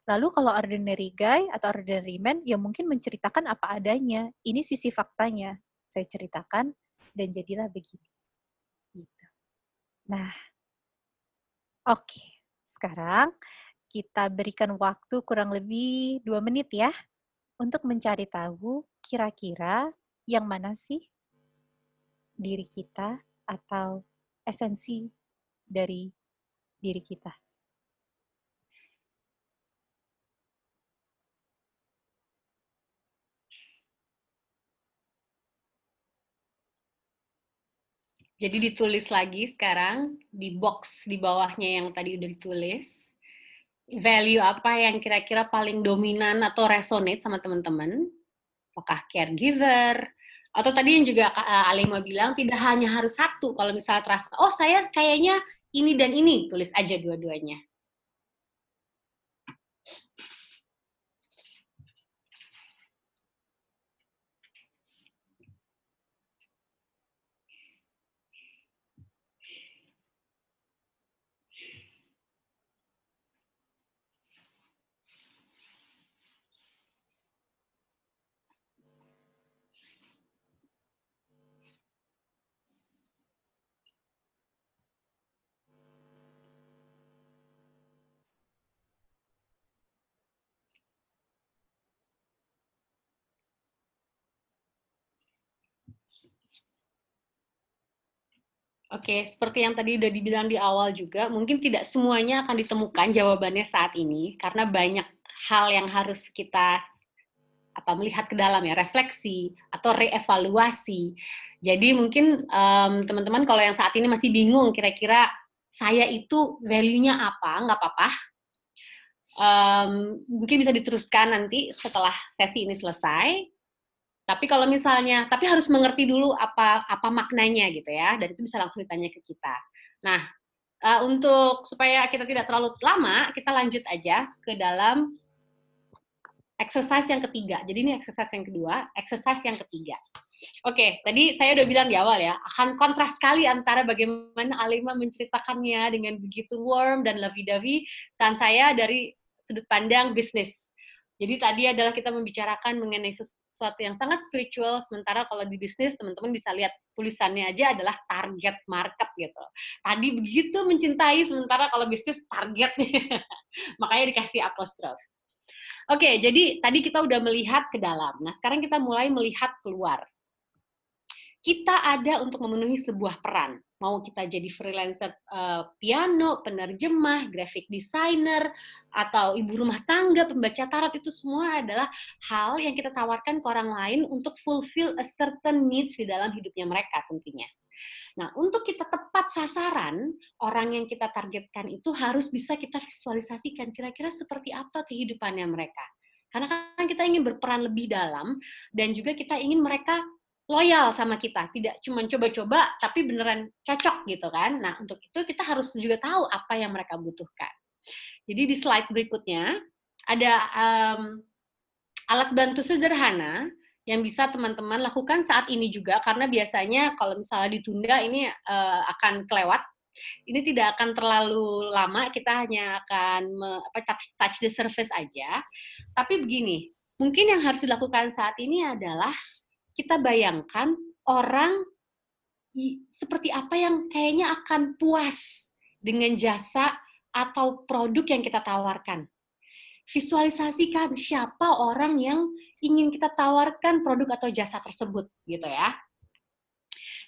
Lalu kalau ordinary guy atau ordinary man, ya mungkin menceritakan apa adanya. Ini sisi faktanya. Saya ceritakan dan jadilah begini. Gitu. Nah, oke. Okay. Sekarang kita berikan waktu kurang lebih dua menit ya untuk mencari tahu kira-kira yang mana sih diri kita atau esensi dari diri kita. Jadi ditulis lagi sekarang di box di bawahnya yang tadi udah ditulis value apa yang kira-kira paling dominan atau resonate sama teman-teman? Apakah caregiver? Atau tadi yang juga uh, Alima bilang tidak hanya harus satu. Kalau misalnya terasa, oh saya kayaknya ini dan ini, tulis aja dua-duanya. Oke, seperti yang tadi udah dibilang di awal juga, mungkin tidak semuanya akan ditemukan jawabannya saat ini karena banyak hal yang harus kita apa melihat ke dalam ya, refleksi atau reevaluasi. Jadi mungkin teman teman-teman kalau yang saat ini masih bingung kira-kira saya itu value-nya apa, nggak apa-apa. Um, mungkin bisa diteruskan nanti setelah sesi ini selesai tapi kalau misalnya, tapi harus mengerti dulu apa apa maknanya gitu ya, dan itu bisa langsung ditanya ke kita. Nah, uh, untuk supaya kita tidak terlalu lama, kita lanjut aja ke dalam exercise yang ketiga. Jadi ini exercise yang kedua, exercise yang ketiga. Oke, tadi saya udah bilang di awal ya, akan kontras sekali antara bagaimana Alima menceritakannya dengan begitu warm dan lovey-dovey, dan saya dari sudut pandang bisnis. Jadi tadi adalah kita membicarakan mengenai sesuatu yang sangat spiritual, sementara kalau di bisnis teman-teman bisa lihat tulisannya aja adalah target market gitu. Tadi begitu mencintai, sementara kalau bisnis targetnya, makanya dikasih apostrof. Oke, jadi tadi kita udah melihat ke dalam. Nah, sekarang kita mulai melihat keluar. Kita ada untuk memenuhi sebuah peran mau kita jadi freelancer uh, piano, penerjemah, graphic designer, atau ibu rumah tangga, pembaca tarot itu semua adalah hal yang kita tawarkan ke orang lain untuk fulfill a certain needs di dalam hidupnya mereka tentunya. Nah, untuk kita tepat sasaran, orang yang kita targetkan itu harus bisa kita visualisasikan kira-kira seperti apa kehidupannya mereka. Karena kan kita ingin berperan lebih dalam dan juga kita ingin mereka loyal sama kita, tidak cuma coba-coba tapi beneran cocok gitu kan. Nah, untuk itu kita harus juga tahu apa yang mereka butuhkan. Jadi di slide berikutnya ada um, alat bantu sederhana yang bisa teman-teman lakukan saat ini juga karena biasanya kalau misalnya ditunda ini uh, akan kelewat. Ini tidak akan terlalu lama, kita hanya akan me, apa, touch, touch the surface aja. Tapi begini, mungkin yang harus dilakukan saat ini adalah kita bayangkan orang seperti apa yang kayaknya akan puas dengan jasa atau produk yang kita tawarkan. Visualisasikan siapa orang yang ingin kita tawarkan produk atau jasa tersebut, gitu ya.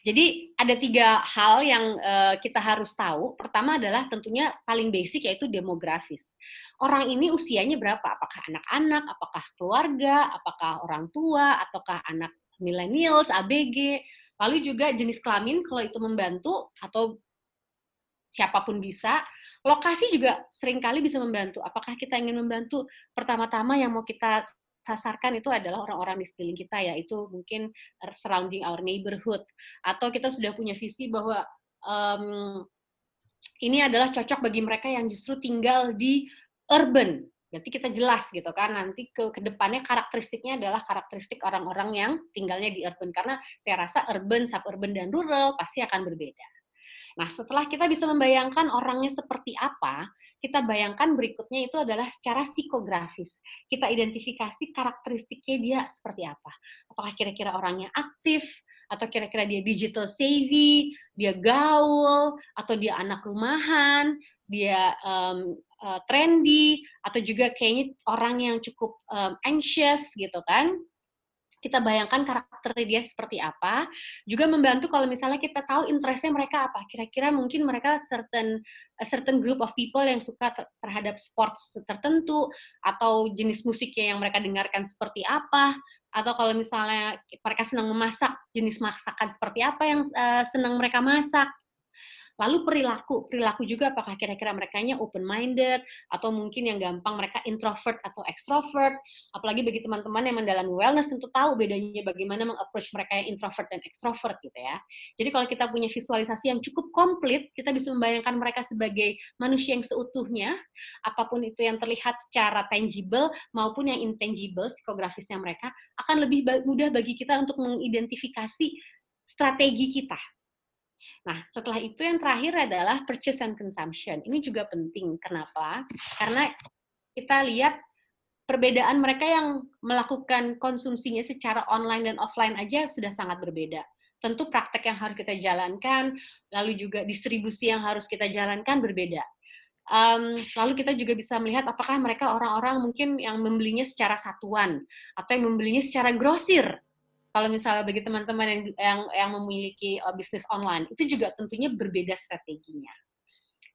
Jadi ada tiga hal yang uh, kita harus tahu. Pertama adalah tentunya paling basic yaitu demografis. Orang ini usianya berapa? Apakah anak-anak, apakah keluarga, apakah orang tua, ataukah anak millennials, ABG, lalu juga jenis kelamin kalau itu membantu atau siapa pun bisa. Lokasi juga sering kali bisa membantu. Apakah kita ingin membantu pertama-tama yang mau kita sasarkan itu adalah orang-orang di sekeliling kita, yaitu mungkin surrounding our neighborhood. Atau kita sudah punya visi bahwa um, ini adalah cocok bagi mereka yang justru tinggal di urban. Berarti kita jelas gitu kan, nanti ke, ke depannya karakteristiknya adalah karakteristik orang-orang yang tinggalnya di urban. Karena saya rasa urban, suburban, dan rural pasti akan berbeda. Nah, setelah kita bisa membayangkan orangnya seperti apa, kita bayangkan berikutnya itu adalah secara psikografis. Kita identifikasi karakteristiknya dia seperti apa. Apakah kira-kira orangnya aktif, atau kira-kira dia digital savvy, dia gaul, atau dia anak rumahan, dia um, uh, trendy, atau juga kayaknya orang yang cukup um, anxious gitu kan. Kita bayangkan karakter dia seperti apa, juga membantu kalau misalnya kita tahu interestnya mereka apa. Kira-kira mungkin mereka certain certain group of people yang suka terhadap sports tertentu atau jenis musiknya yang mereka dengarkan seperti apa. Atau kalau misalnya mereka senang memasak jenis masakan seperti apa yang uh, senang mereka masak Lalu perilaku, perilaku juga apakah kira-kira mereka open minded atau mungkin yang gampang mereka introvert atau extrovert. Apalagi bagi teman-teman yang mendalami wellness tentu tahu bedanya bagaimana mengapproach mereka yang introvert dan extrovert gitu ya. Jadi kalau kita punya visualisasi yang cukup komplit, kita bisa membayangkan mereka sebagai manusia yang seutuhnya, apa pun itu yang terlihat secara tangible maupun yang intangible, psikografisnya mereka akan lebih mudah bagi kita untuk mengidentifikasi strategi kita Nah, setelah itu yang terakhir adalah purchase and consumption. Ini juga penting. Kenapa? Karena kita lihat perbedaan mereka yang melakukan konsumsinya secara online dan offline aja sudah sangat berbeda. Tentu praktek yang harus kita jalankan, lalu juga distribusi yang harus kita jalankan berbeda. Um, lalu kita juga bisa melihat apakah mereka orang-orang mungkin yang membelinya secara satuan atau yang membelinya secara grosir kalau misalnya bagi teman-teman yang yang yang memiliki uh, bisnis online itu juga tentunya berbeda strateginya.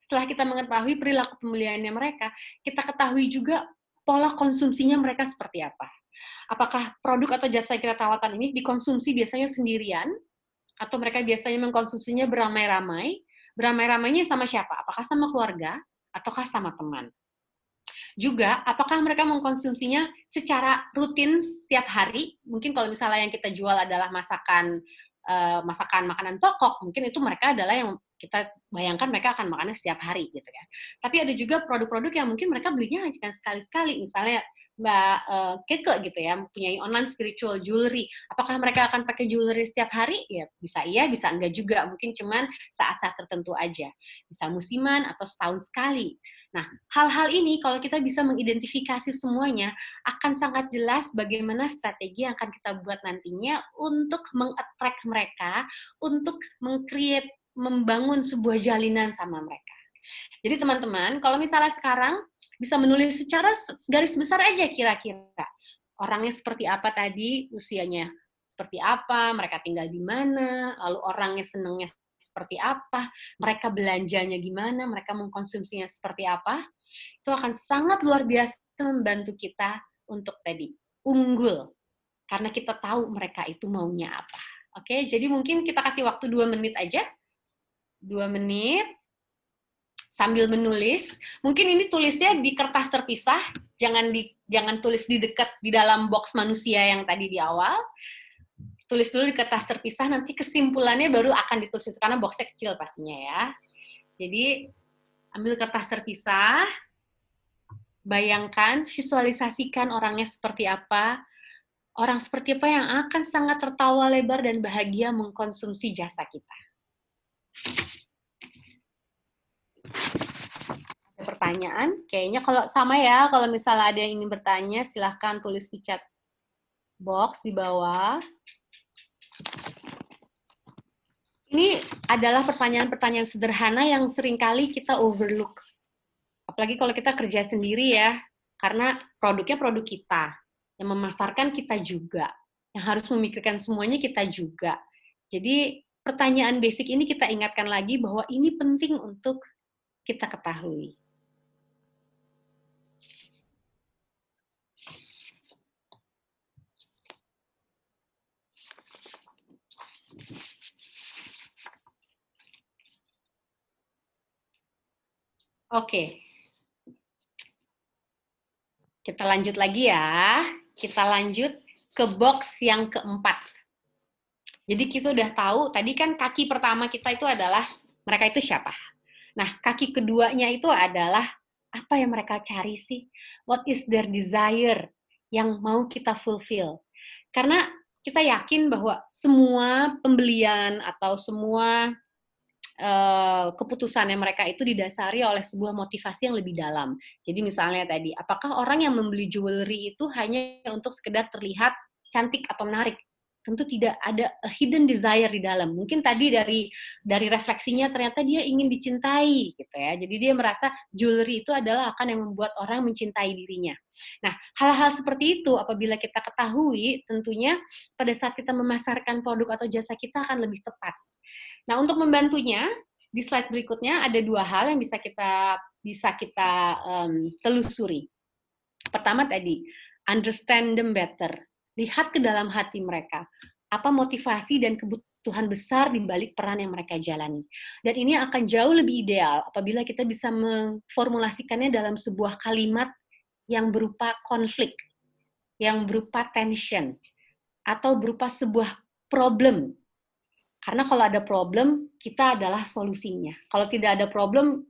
Setelah kita mengetahui perilaku pembeliannya mereka, kita ketahui juga pola konsumsinya mereka seperti apa. Apakah produk atau jasa yang kita tawarkan ini dikonsumsi biasanya sendirian atau mereka biasanya mengkonsumsinya beramai-ramai? Beramai-ramainya sama siapa? Apakah sama keluarga ataukah sama teman? Juga, apakah mereka mengkonsumsinya secara rutin setiap hari? Mungkin kalau misalnya yang kita jual adalah masakan uh, masakan makanan pokok, mungkin itu mereka adalah yang kita bayangkan mereka akan makannya setiap hari gitu ya. Tapi ada juga produk-produk yang mungkin mereka belinya hanya sekali-sekali, misalnya Mbak uh, Keke gitu ya, mempunyai online spiritual jewelry. Apakah mereka akan pakai jewelry setiap hari? Ya bisa iya, bisa enggak juga. Mungkin cuman saat-saat tertentu aja. Bisa musiman atau setahun sekali. Nah, hal-hal ini kalau kita bisa mengidentifikasi semuanya, akan sangat jelas bagaimana strategi yang akan kita buat nantinya untuk meng-attract mereka, untuk meng-create, membangun sebuah jalinan sama mereka. Jadi teman-teman, kalau misalnya sekarang bisa menulis secara garis besar aja kira-kira orangnya seperti apa tadi, usianya seperti apa, mereka tinggal di mana, lalu orangnya senangnya seperti apa, mereka belanjanya gimana, mereka mengkonsumsinya seperti apa, itu akan sangat luar biasa membantu kita untuk tadi unggul. Karena kita tahu mereka itu maunya apa. Oke, jadi mungkin kita kasih waktu dua menit aja, dua menit. Sambil menulis. Mungkin ini tulisnya di kertas terpisah, jangan di jangan tulis di dekat di dalam box manusia yang tadi di awal tulis dulu di kertas terpisah, nanti kesimpulannya baru akan ditulis itu, karena boxnya kecil pastinya ya. Jadi, ambil kertas terpisah, bayangkan, visualisasikan orangnya seperti apa, orang seperti apa yang akan sangat tertawa lebar dan bahagia mengkonsumsi jasa kita. Ada pertanyaan? Kayaknya kalau sama ya, kalau misalnya ada yang ingin bertanya, silahkan tulis di chat box di bawah. Ini adalah pertanyaan-pertanyaan sederhana yang sering kali kita overlook. Apalagi kalau kita kerja sendiri ya, karena produknya produk kita, yang memasarkan kita juga, yang harus memikirkan semuanya kita juga. Jadi pertanyaan basic ini kita ingatkan lagi bahwa ini penting untuk kita ketahui. Oke. Kita lanjut lagi ya. Kita lanjut ke box yang keempat. Jadi kita udah tahu, tadi kan kaki pertama kita itu adalah mereka itu siapa. Nah, kaki keduanya itu adalah apa yang mereka cari sih? What is their desire yang mau kita fulfill? Karena kita yakin bahwa semua pembelian atau semua uh, keputusannya mereka itu didasari oleh sebuah motivasi yang lebih dalam. Jadi misalnya tadi, apakah orang yang membeli jewelry itu hanya untuk sekedar terlihat cantik atau menarik? tentu tidak ada hidden desire di dalam. Mungkin tadi dari dari refleksinya ternyata dia ingin dicintai gitu ya. Jadi dia merasa jewelry itu adalah akan yang membuat orang mencintai dirinya. Nah, hal-hal seperti itu apabila kita ketahui tentunya pada saat kita memasarkan produk atau jasa kita akan lebih tepat. Nah, untuk membantunya di slide berikutnya ada dua hal yang bisa kita bisa kita um, telusuri. Pertama tadi, understand them better lihat ke dalam hati mereka. Apa motivasi dan kebutuhan besar di balik peran yang mereka jalani. Dan ini akan jauh lebih ideal apabila kita bisa memformulasikannya dalam sebuah kalimat yang berupa konflik, yang berupa tension, atau berupa sebuah problem. Karena kalau ada problem, kita adalah solusinya. Kalau tidak ada problem,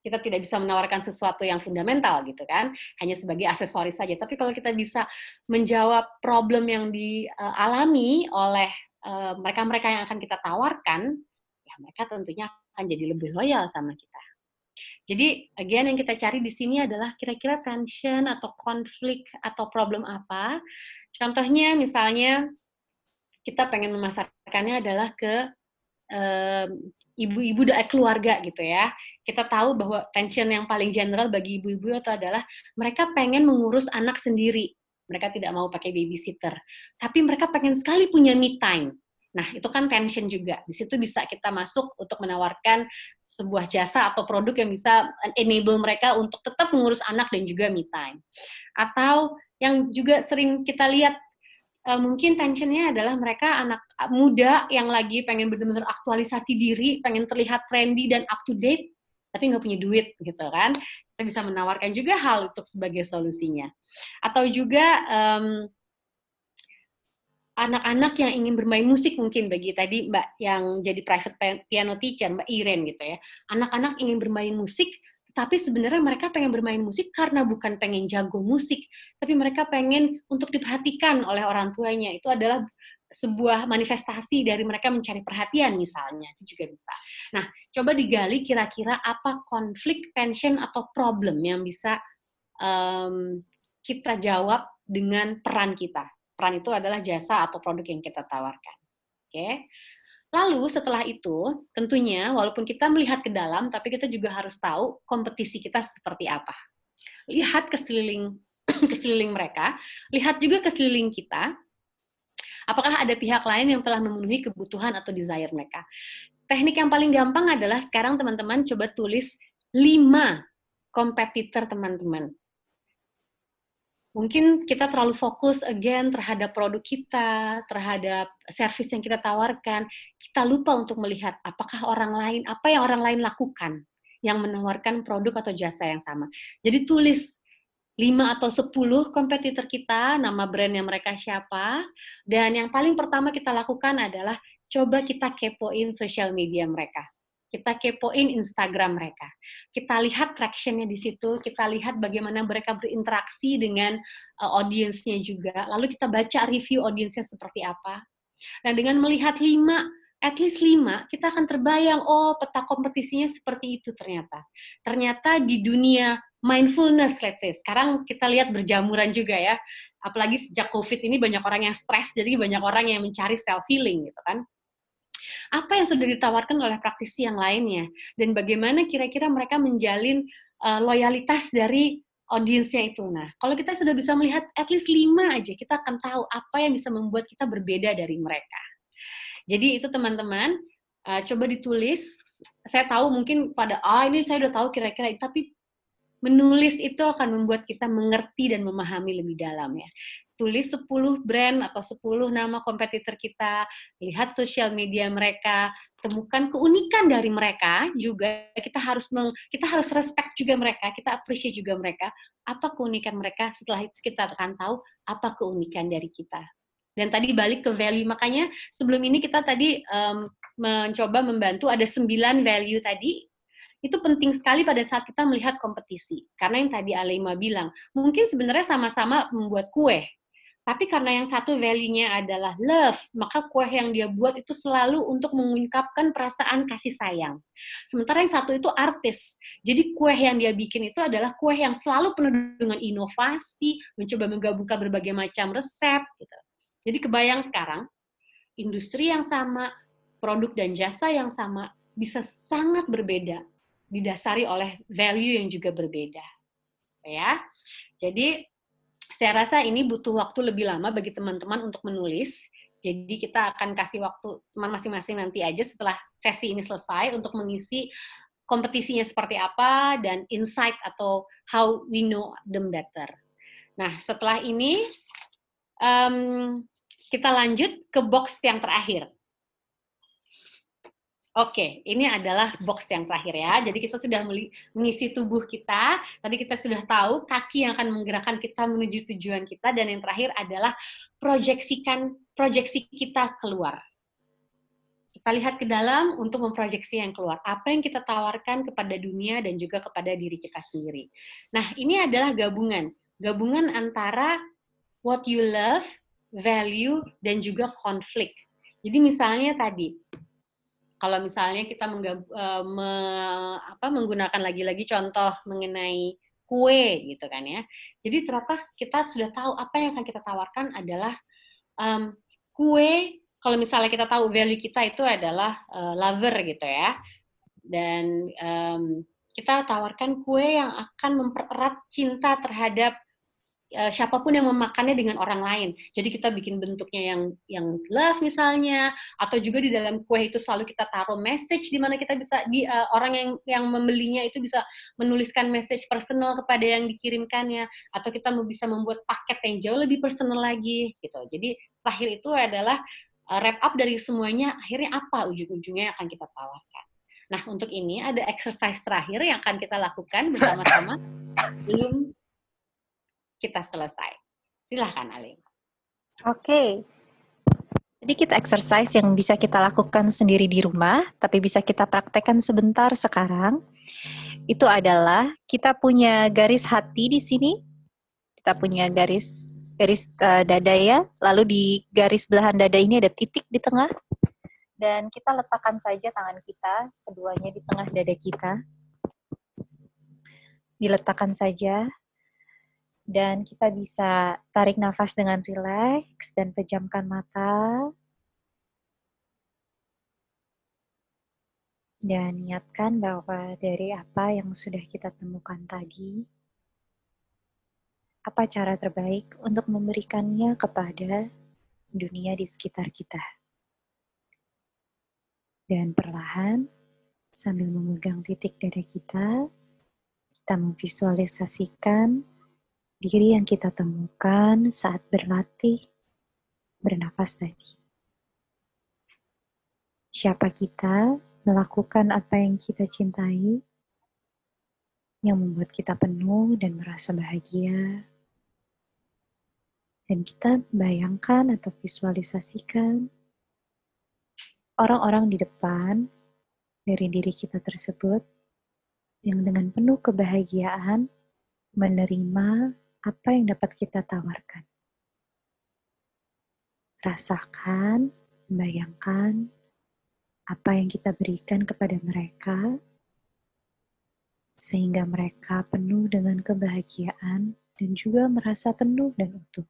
kita tidak bisa menawarkan sesuatu yang fundamental gitu kan, hanya sebagai aksesoris saja. Tapi kalau kita bisa menjawab problem yang dialami oleh eh, mereka-mereka yang akan kita tawarkan, ya mereka tentunya akan jadi lebih loyal sama kita. Jadi, again yang kita cari di sini adalah kira-kira tension atau konflik atau problem apa. Contohnya misalnya kita pengen memasarkannya adalah ke ibu-ibu doa keluarga gitu ya. Kita tahu bahwa tension yang paling general bagi ibu-ibu itu adalah mereka pengen mengurus anak sendiri. Mereka tidak mau pakai babysitter. Tapi mereka pengen sekali punya me time. Nah, itu kan tension juga. Di situ bisa kita masuk untuk menawarkan sebuah jasa atau produk yang bisa enable mereka untuk tetap mengurus anak dan juga me time. Atau yang juga sering kita lihat uh, mungkin tensionnya adalah mereka anak muda yang lagi pengen benar-benar aktualisasi diri, pengen terlihat trendy dan up to date, tapi nggak punya duit gitu kan. Kita bisa menawarkan juga hal untuk sebagai solusinya. Atau juga um, anak-anak yang ingin bermain musik mungkin bagi tadi Mbak yang jadi private piano teacher, Mbak Iren gitu ya. Anak-anak ingin bermain musik, tapi sebenarnya mereka pengen bermain musik karena bukan pengen jago musik, tapi mereka pengen untuk diperhatikan oleh orang tuanya. Itu adalah sebuah manifestasi dari mereka mencari perhatian misalnya itu juga bisa. Nah, coba digali kira-kira apa konflik, tension atau problem yang bisa um, kita jawab dengan peran kita. Peran itu adalah jasa atau produk yang kita tawarkan. Oke. Okay? Lalu setelah itu, tentunya walaupun kita melihat ke dalam, tapi kita juga harus tahu kompetisi kita seperti apa. Lihat ke sekeliling, ke sekeliling mereka, lihat juga ke sekeliling kita, apakah ada pihak lain yang telah memenuhi kebutuhan atau desire mereka. Teknik yang paling gampang adalah sekarang teman-teman coba tulis 5 kompetitor teman-teman mungkin kita terlalu fokus again terhadap produk kita, terhadap service yang kita tawarkan, kita lupa untuk melihat apakah orang lain, apa yang orang lain lakukan yang menawarkan produk atau jasa yang sama. Jadi tulis 5 atau 10 kompetitor kita, nama brand yang mereka siapa, dan yang paling pertama kita lakukan adalah coba kita kepoin sosial media mereka kita kepoin Instagram mereka. Kita lihat tractionnya di situ, kita lihat bagaimana mereka berinteraksi dengan uh, audiensnya juga. Lalu kita baca review audiensnya seperti apa. Dan dengan melihat lima, at least lima, kita akan terbayang, oh peta kompetisinya seperti itu ternyata. Ternyata di dunia mindfulness, let's say, sekarang kita lihat berjamuran juga ya. Apalagi sejak COVID ini banyak orang yang stres, jadi banyak orang yang mencari self-healing gitu kan apa yang sudah ditawarkan oleh praktisi yang lainnya dan bagaimana kira-kira mereka menjalin uh, loyalitas dari audiensnya itu. Nah, kalau kita sudah bisa melihat at least lima aja, kita akan tahu apa yang bisa membuat kita berbeda dari mereka. Jadi itu teman-teman, uh, coba ditulis. Saya tahu mungkin pada, ah ini saya udah tahu kira-kira, tapi menulis itu akan membuat kita mengerti dan memahami lebih dalam ya. Tulis 10 brand atau 10 nama kompetitor kita, lihat sosial media mereka, temukan keunikan dari mereka juga kita harus meng, kita harus respect juga mereka kita appreciate juga mereka apa keunikan mereka setelah itu kita akan tahu apa keunikan dari kita. Dan tadi balik ke value makanya sebelum ini kita tadi um, mencoba membantu ada sembilan value tadi itu penting sekali pada saat kita melihat kompetisi. Karena yang tadi Alema bilang mungkin sebenarnya sama-sama membuat kue tapi karena yang satu value-nya adalah love, maka kue yang dia buat itu selalu untuk mengungkapkan perasaan kasih sayang. Sementara yang satu itu artis. Jadi kue yang dia bikin itu adalah kue yang selalu penuh dengan inovasi, mencoba menggabungkan berbagai macam resep gitu. Jadi kebayang sekarang industri yang sama, produk dan jasa yang sama bisa sangat berbeda didasari oleh value yang juga berbeda. Ya. Jadi saya rasa ini butuh waktu lebih lama bagi teman-teman untuk menulis. Jadi kita akan kasih waktu teman masing-masing nanti aja setelah sesi ini selesai untuk mengisi kompetisinya seperti apa dan insight atau how we know them better. Nah setelah ini um, kita lanjut ke box yang terakhir. Oke, ini adalah box yang terakhir ya. Jadi kita sudah mengisi tubuh kita. Tadi kita sudah tahu kaki yang akan menggerakkan kita menuju tujuan kita. Dan yang terakhir adalah proyeksikan proyeksi kita keluar. Kita lihat ke dalam untuk memproyeksi yang keluar. Apa yang kita tawarkan kepada dunia dan juga kepada diri kita sendiri. Nah, ini adalah gabungan. Gabungan antara what you love, value, dan juga konflik. Jadi misalnya tadi, kalau misalnya kita menggab, uh, me, apa, menggunakan lagi-lagi contoh mengenai kue gitu kan ya. Jadi terlepas kita sudah tahu apa yang akan kita tawarkan adalah um, kue. Kalau misalnya kita tahu value kita itu adalah uh, lover gitu ya, dan um, kita tawarkan kue yang akan mempererat cinta terhadap uh, siapa pun yang memakannya dengan orang lain. Jadi kita bikin bentuknya yang yang love misalnya, atau juga di dalam kue itu selalu kita taruh message di mana kita bisa di uh, orang yang yang membelinya itu bisa menuliskan message personal kepada yang dikirimkannya, atau kita bisa membuat paket yang jauh lebih personal lagi gitu. Jadi terakhir itu adalah uh, wrap up dari semuanya. Akhirnya apa ujung-ujungnya yang akan kita tawarkan. Nah, untuk ini ada exercise terakhir yang akan kita lakukan bersama-sama belum kita selesai. Silahkan Alim. Oke. Okay. Sedikit exercise yang bisa kita lakukan sendiri di rumah, tapi bisa kita praktekkan sebentar sekarang. Itu adalah kita punya garis hati di sini. Kita punya garis garis uh, dada ya. Lalu di garis belahan dada ini ada titik di tengah. Dan kita letakkan saja tangan kita, keduanya di tengah dada kita. Diletakkan saja dan kita bisa tarik nafas dengan rileks dan pejamkan mata. Dan niatkan bahwa dari apa yang sudah kita temukan tadi, apa cara terbaik untuk memberikannya kepada dunia di sekitar kita. Dan perlahan, sambil memegang titik dada kita, kita memvisualisasikan diri yang kita temukan saat berlatih bernafas tadi. Siapa kita melakukan apa yang kita cintai, yang membuat kita penuh dan merasa bahagia. Dan kita bayangkan atau visualisasikan orang-orang di depan dari diri kita tersebut yang dengan penuh kebahagiaan menerima apa yang dapat kita tawarkan. Rasakan, bayangkan apa yang kita berikan kepada mereka, sehingga mereka penuh dengan kebahagiaan dan juga merasa penuh dan utuh.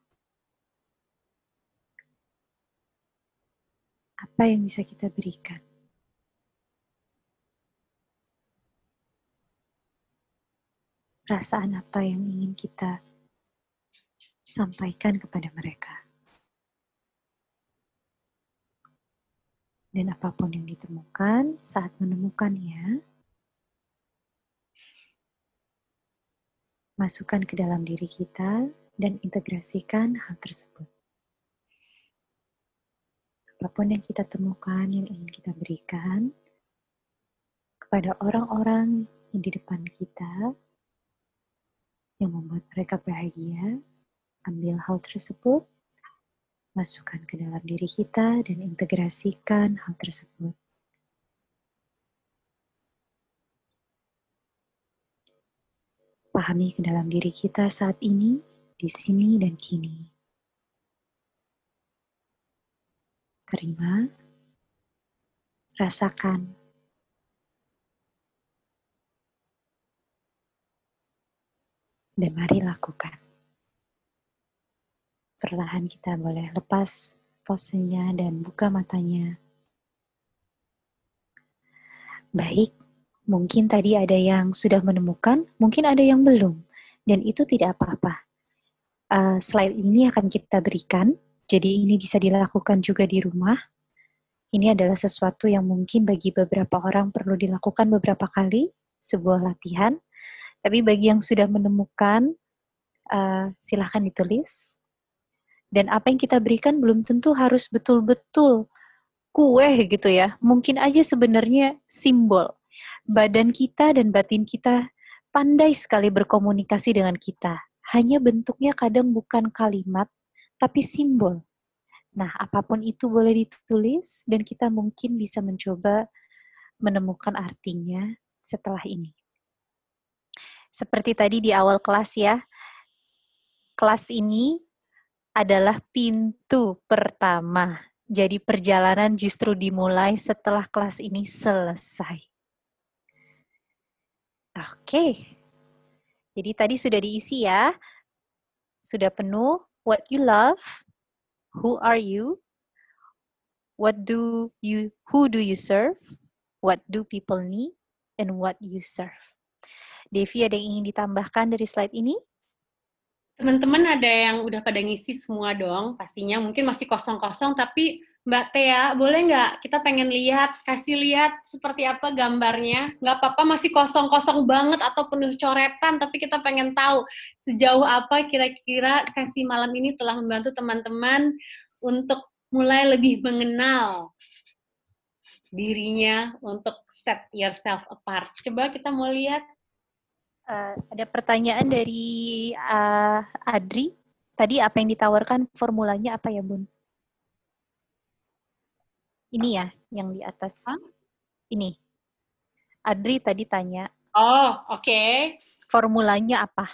Apa yang bisa kita berikan? Perasaan apa yang ingin kita sampaikan kepada mereka. Dan apa pun yang ditemukan, saat menemukannya, masukkan ke dalam diri kita dan integrasikan hal tersebut. Apa pun yang kita temukan, yang ingin kita berikan kepada orang-orang yang di depan kita, yang membuat mereka bahagia, ambil hal tersebut, masukkan ke dalam diri kita, dan integrasikan hal tersebut. Pahami ke dalam diri kita saat ini, di sini, dan kini. Terima, rasakan, dan mari lakukan. Perlahan kita boleh lepas posenya dan buka matanya. Baik, mungkin tadi ada yang sudah menemukan, mungkin ada yang belum, dan itu tidak apa-apa. Uh, slide ini akan kita berikan jadi ini bisa dilakukan juga di rumah. Ini adalah sesuatu yang mungkin bagi beberapa orang perlu dilakukan beberapa kali, sebuah latihan. Tapi bagi yang sudah menemukan, uh, silahkan ditulis. Dan apa yang kita berikan belum tentu harus betul-betul kue gitu ya. Mungkin aja sebenarnya simbol. Badan kita dan batin kita pandai sekali berkomunikasi dengan kita. Hanya bentuknya kadang bukan kalimat, tapi simbol. Nah, apa pun itu boleh ditulis dan kita mungkin bisa mencoba menemukan artinya setelah ini. Seperti tadi di awal kelas ya, kelas ini adalah pintu pertama. Jadi perjalanan justru dimulai setelah kelas ini selesai. Oke. Jadi tadi sudah diisi ya. Sudah penuh what you love, who are you, what do you, who do you serve, what do people need, and what you serve. Devi ada yang ingin ditambahkan dari slide ini? Teman-teman ada yang udah pada ngisi semua dong, pastinya mungkin masih kosong-kosong, tapi Mbak Tia, boleh nggak kita pengen lihat, kasih lihat seperti apa gambarnya? Nggak apa-apa masih kosong-kosong banget atau penuh coretan, tapi kita pengen tahu sejauh apa kira-kira sesi malam ini telah membantu teman-teman untuk mulai lebih mengenal dirinya untuk set yourself apart. Coba kita mau lihat. Uh, ada pertanyaan dari uh, Adri. Tadi apa yang ditawarkan formulanya apa ya, Bun? Ini ya, yang di atas. Huh? Ini. Adri tadi tanya. Oh, oke. Okay. Formulanya apa?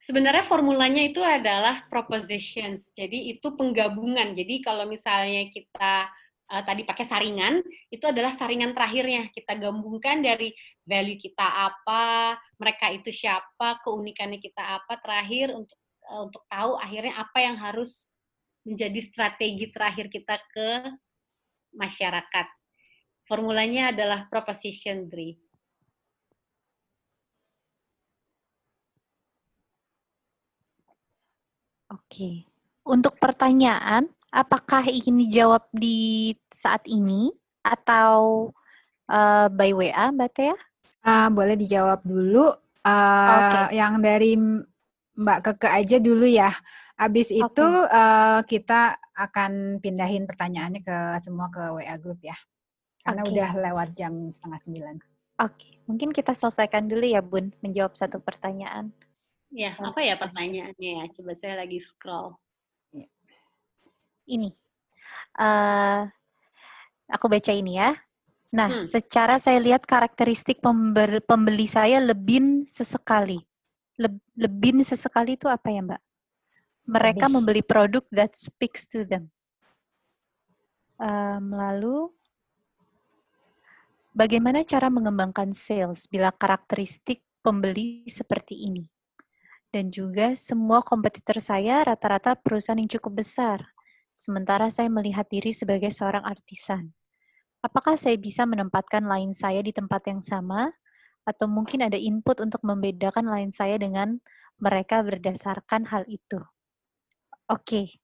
Sebenarnya formulanya itu adalah proposition. Jadi itu penggabungan. Jadi kalau misalnya kita uh, tadi pakai saringan, itu adalah saringan terakhirnya. Kita gabungkan dari value kita apa, mereka itu siapa, keunikannya kita apa, terakhir untuk uh, untuk tahu akhirnya apa yang harus menjadi strategi terakhir kita ke masyarakat. Formulanya adalah proposition 3. Oke. Untuk pertanyaan, apakah ingin dijawab di saat ini atau uh, by WA, Mbak Tia? Uh, boleh dijawab dulu. Uh, okay. Yang dari Mbak Keke aja dulu ya. Habis okay. itu uh, kita akan pindahin pertanyaannya ke semua ke WA group ya. Karena okay. udah lewat jam setengah sembilan. Oke, okay. mungkin kita selesaikan dulu ya Bun, menjawab satu pertanyaan. Ya, apa ya pertanyaannya ya? Coba saya lagi scroll. Iya. Ini, uh, aku baca ini ya. Nah, hmm. secara saya lihat karakteristik pembeli saya lebih sesekali. lebih sesekali itu apa ya Mbak? mereka membeli produk that speaks to them. Um, lalu, bagaimana cara mengembangkan sales bila karakteristik pembeli seperti ini? Dan juga semua kompetitor saya rata-rata perusahaan yang cukup besar, sementara saya melihat diri sebagai seorang artisan. Apakah saya bisa menempatkan lain saya di tempat yang sama, atau mungkin ada input untuk membedakan lain saya dengan mereka berdasarkan hal itu? Oke.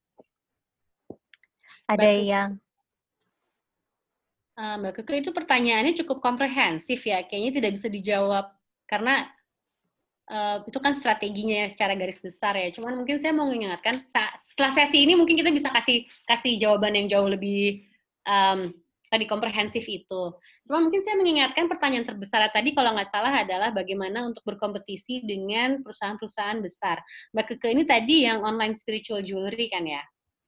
Ada Mbak yang uh, Mbak Keke itu pertanyaannya cukup komprehensif ya. Kayaknya tidak bisa dijawab karena uh, itu kan strateginya secara garis besar ya. Cuman mungkin saya mau mengingatkan setelah sesi ini mungkin kita bisa kasih kasih jawaban yang jauh lebih um, tadi komprehensif itu. Cuma mungkin saya mengingatkan pertanyaan terbesar tadi kalau nggak salah adalah bagaimana untuk berkompetisi dengan perusahaan-perusahaan besar. Mbak Keke ini tadi yang online spiritual jewelry kan ya?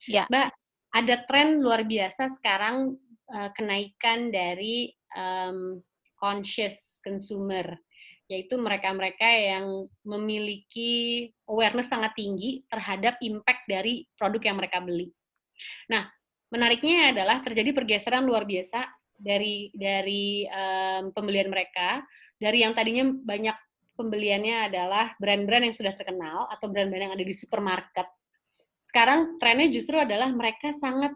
Ya. Mbak, ada tren luar biasa sekarang uh, kenaikan dari um, conscious consumer yaitu mereka-mereka yang memiliki awareness sangat tinggi terhadap impact dari produk yang mereka beli. Nah, menariknya adalah terjadi pergeseran luar biasa dari dari um, pembelian mereka. Dari yang tadinya banyak pembeliannya adalah brand-brand yang sudah terkenal atau brand-brand yang ada di supermarket. Sekarang trennya justru adalah mereka sangat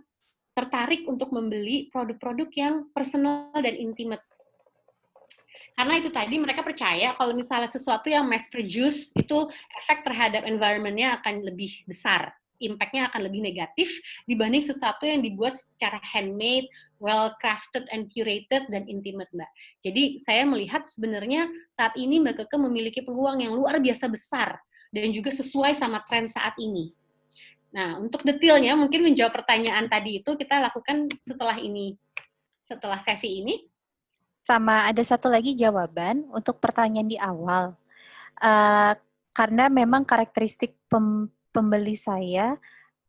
tertarik untuk membeli produk-produk yang personal dan intimate. Karena itu tadi mereka percaya kalau misalnya sesuatu yang mass produce itu efek terhadap environment-nya akan lebih besar, impact-nya akan lebih negatif dibanding sesuatu yang dibuat secara handmade, well crafted and curated dan intimate, Mbak. Jadi saya melihat sebenarnya saat ini Mbak Keke memiliki peluang yang luar biasa besar dan juga sesuai sama tren saat ini. Nah, untuk detailnya mungkin menjawab pertanyaan tadi itu kita lakukan setelah ini, setelah sesi ini sama ada satu lagi jawaban untuk pertanyaan di awal. Uh, karena memang karakteristik pem, pembeli saya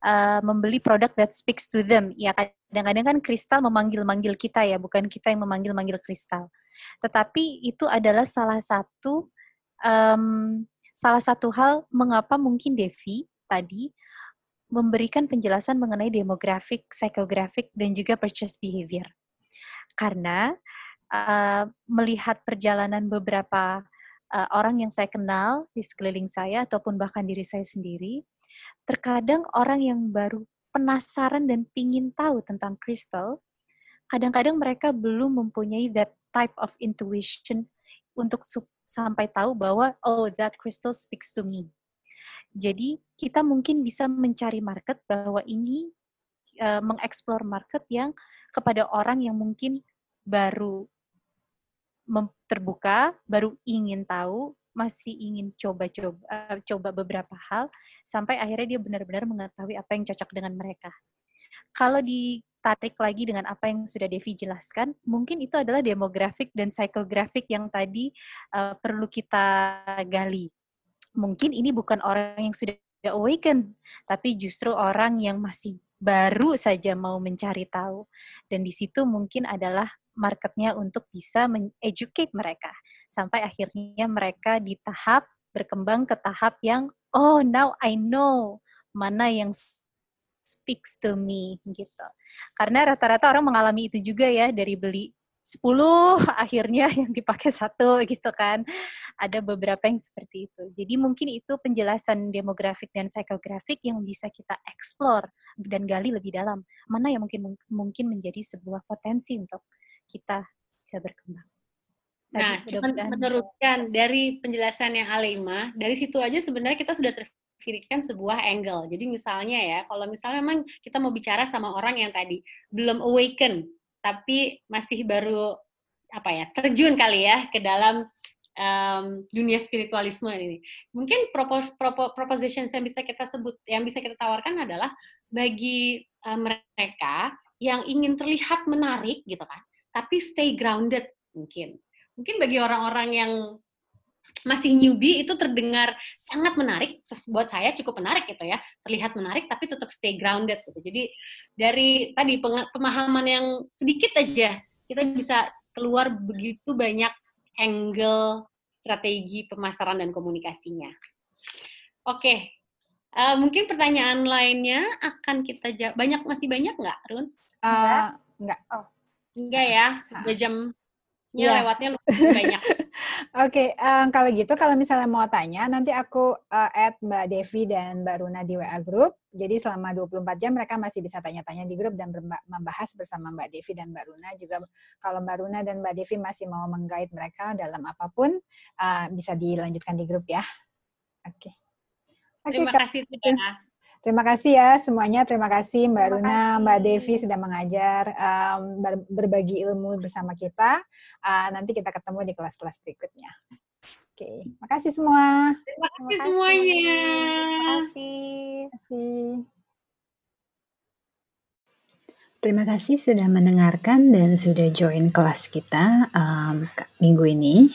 uh, membeli produk that speaks to them. Ya kadang-kadang kan kristal memanggil-manggil kita ya, bukan kita yang memanggil-manggil kristal. Tetapi itu adalah salah satu um, salah satu hal mengapa mungkin Devi tadi memberikan penjelasan mengenai demografik, psychographic, dan juga purchase behavior. Karena uh, melihat perjalanan beberapa uh, orang yang saya kenal di sekeliling saya ataupun bahkan diri saya sendiri, terkadang orang yang baru penasaran dan pingin tahu tentang kristal, kadang-kadang mereka belum mempunyai that type of intuition untuk sampai tahu bahwa oh that crystal speaks to me. Jadi kita mungkin bisa mencari market bahwa ini uh, mengeksplor market yang kepada orang yang mungkin baru terbuka, baru ingin tahu, masih ingin coba-coba uh, coba beberapa hal sampai akhirnya dia benar-benar mengetahui apa yang cocok dengan mereka. Kalau ditarik lagi dengan apa yang sudah Devi jelaskan, mungkin itu adalah demografik dan psikografik yang tadi uh, perlu kita gali. Mungkin ini bukan orang yang sudah awaken, tapi justru orang yang masih baru saja mau mencari tahu. Dan di situ mungkin adalah marketnya untuk bisa educate mereka sampai akhirnya mereka di tahap berkembang ke tahap yang oh now I know mana yang speaks to me gitu. Karena rata-rata orang mengalami itu juga ya dari beli 10 akhirnya yang dipakai satu gitu kan. Ada beberapa yang seperti itu. Jadi mungkin itu penjelasan demografik dan psikografik yang bisa kita explore dan gali lebih dalam. Mana yang mungkin mungkin menjadi sebuah potensi untuk kita bisa berkembang. Nah, cuman meneruskan dari penjelasan yang Alima, dari situ aja sebenarnya kita sudah terfikirkan sebuah angle. Jadi misalnya ya, kalau misalnya memang kita mau bicara sama orang yang tadi belum awaken, tapi masih baru apa ya terjun kali ya ke dalam um, dunia spiritualisme ini. Mungkin propos, propo, proposition yang bisa kita sebut, yang bisa kita tawarkan adalah bagi uh, mereka yang ingin terlihat menarik gitu kan, tapi stay grounded mungkin. Mungkin bagi orang-orang yang masih newbie itu terdengar sangat menarik. Buat saya cukup menarik gitu ya. Terlihat menarik tapi tetap stay grounded gitu. Jadi dari tadi pemahaman yang sedikit aja kita bisa keluar begitu banyak angle strategi pemasaran dan komunikasinya. Oke. Uh, mungkin pertanyaan lainnya akan kita jawab banyak masih banyak nggak Run? Uh, enggak. Oh Enggak ya, dua jam Ya, lewatnya lebih banyak. Oke, okay, um, kalau gitu kalau misalnya mau tanya, nanti aku uh, add Mbak Devi dan Mbak Runa di WA Group. Jadi selama 24 jam mereka masih bisa tanya-tanya di grup dan membahas bersama Mbak Devi dan Mbak Runa. Juga kalau Mbak Runa dan Mbak Devi masih mau menggait mereka dalam apa pun, uh, bisa dilanjutkan di grup ya. Oke. Okay. Okay, Terima kasih Terima kasih ya semuanya. Terima kasih Mbak Terima Runa, kasih. Mbak Devi sudah mengajar, um, berbagi ilmu bersama kita. Uh, nanti kita ketemu di kelas-kelas berikutnya. Oke, makasih semua. Terima kasih semuanya. Terima kasih. Terima kasih. Terima kasih sudah mendengarkan dan sudah join kelas kita um, minggu ini.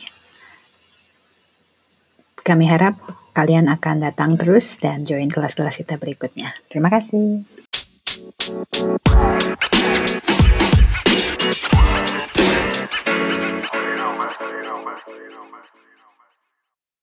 Kami harap kalian akan datang terus dan join kelas-kelas kita berikutnya. Terima kasih.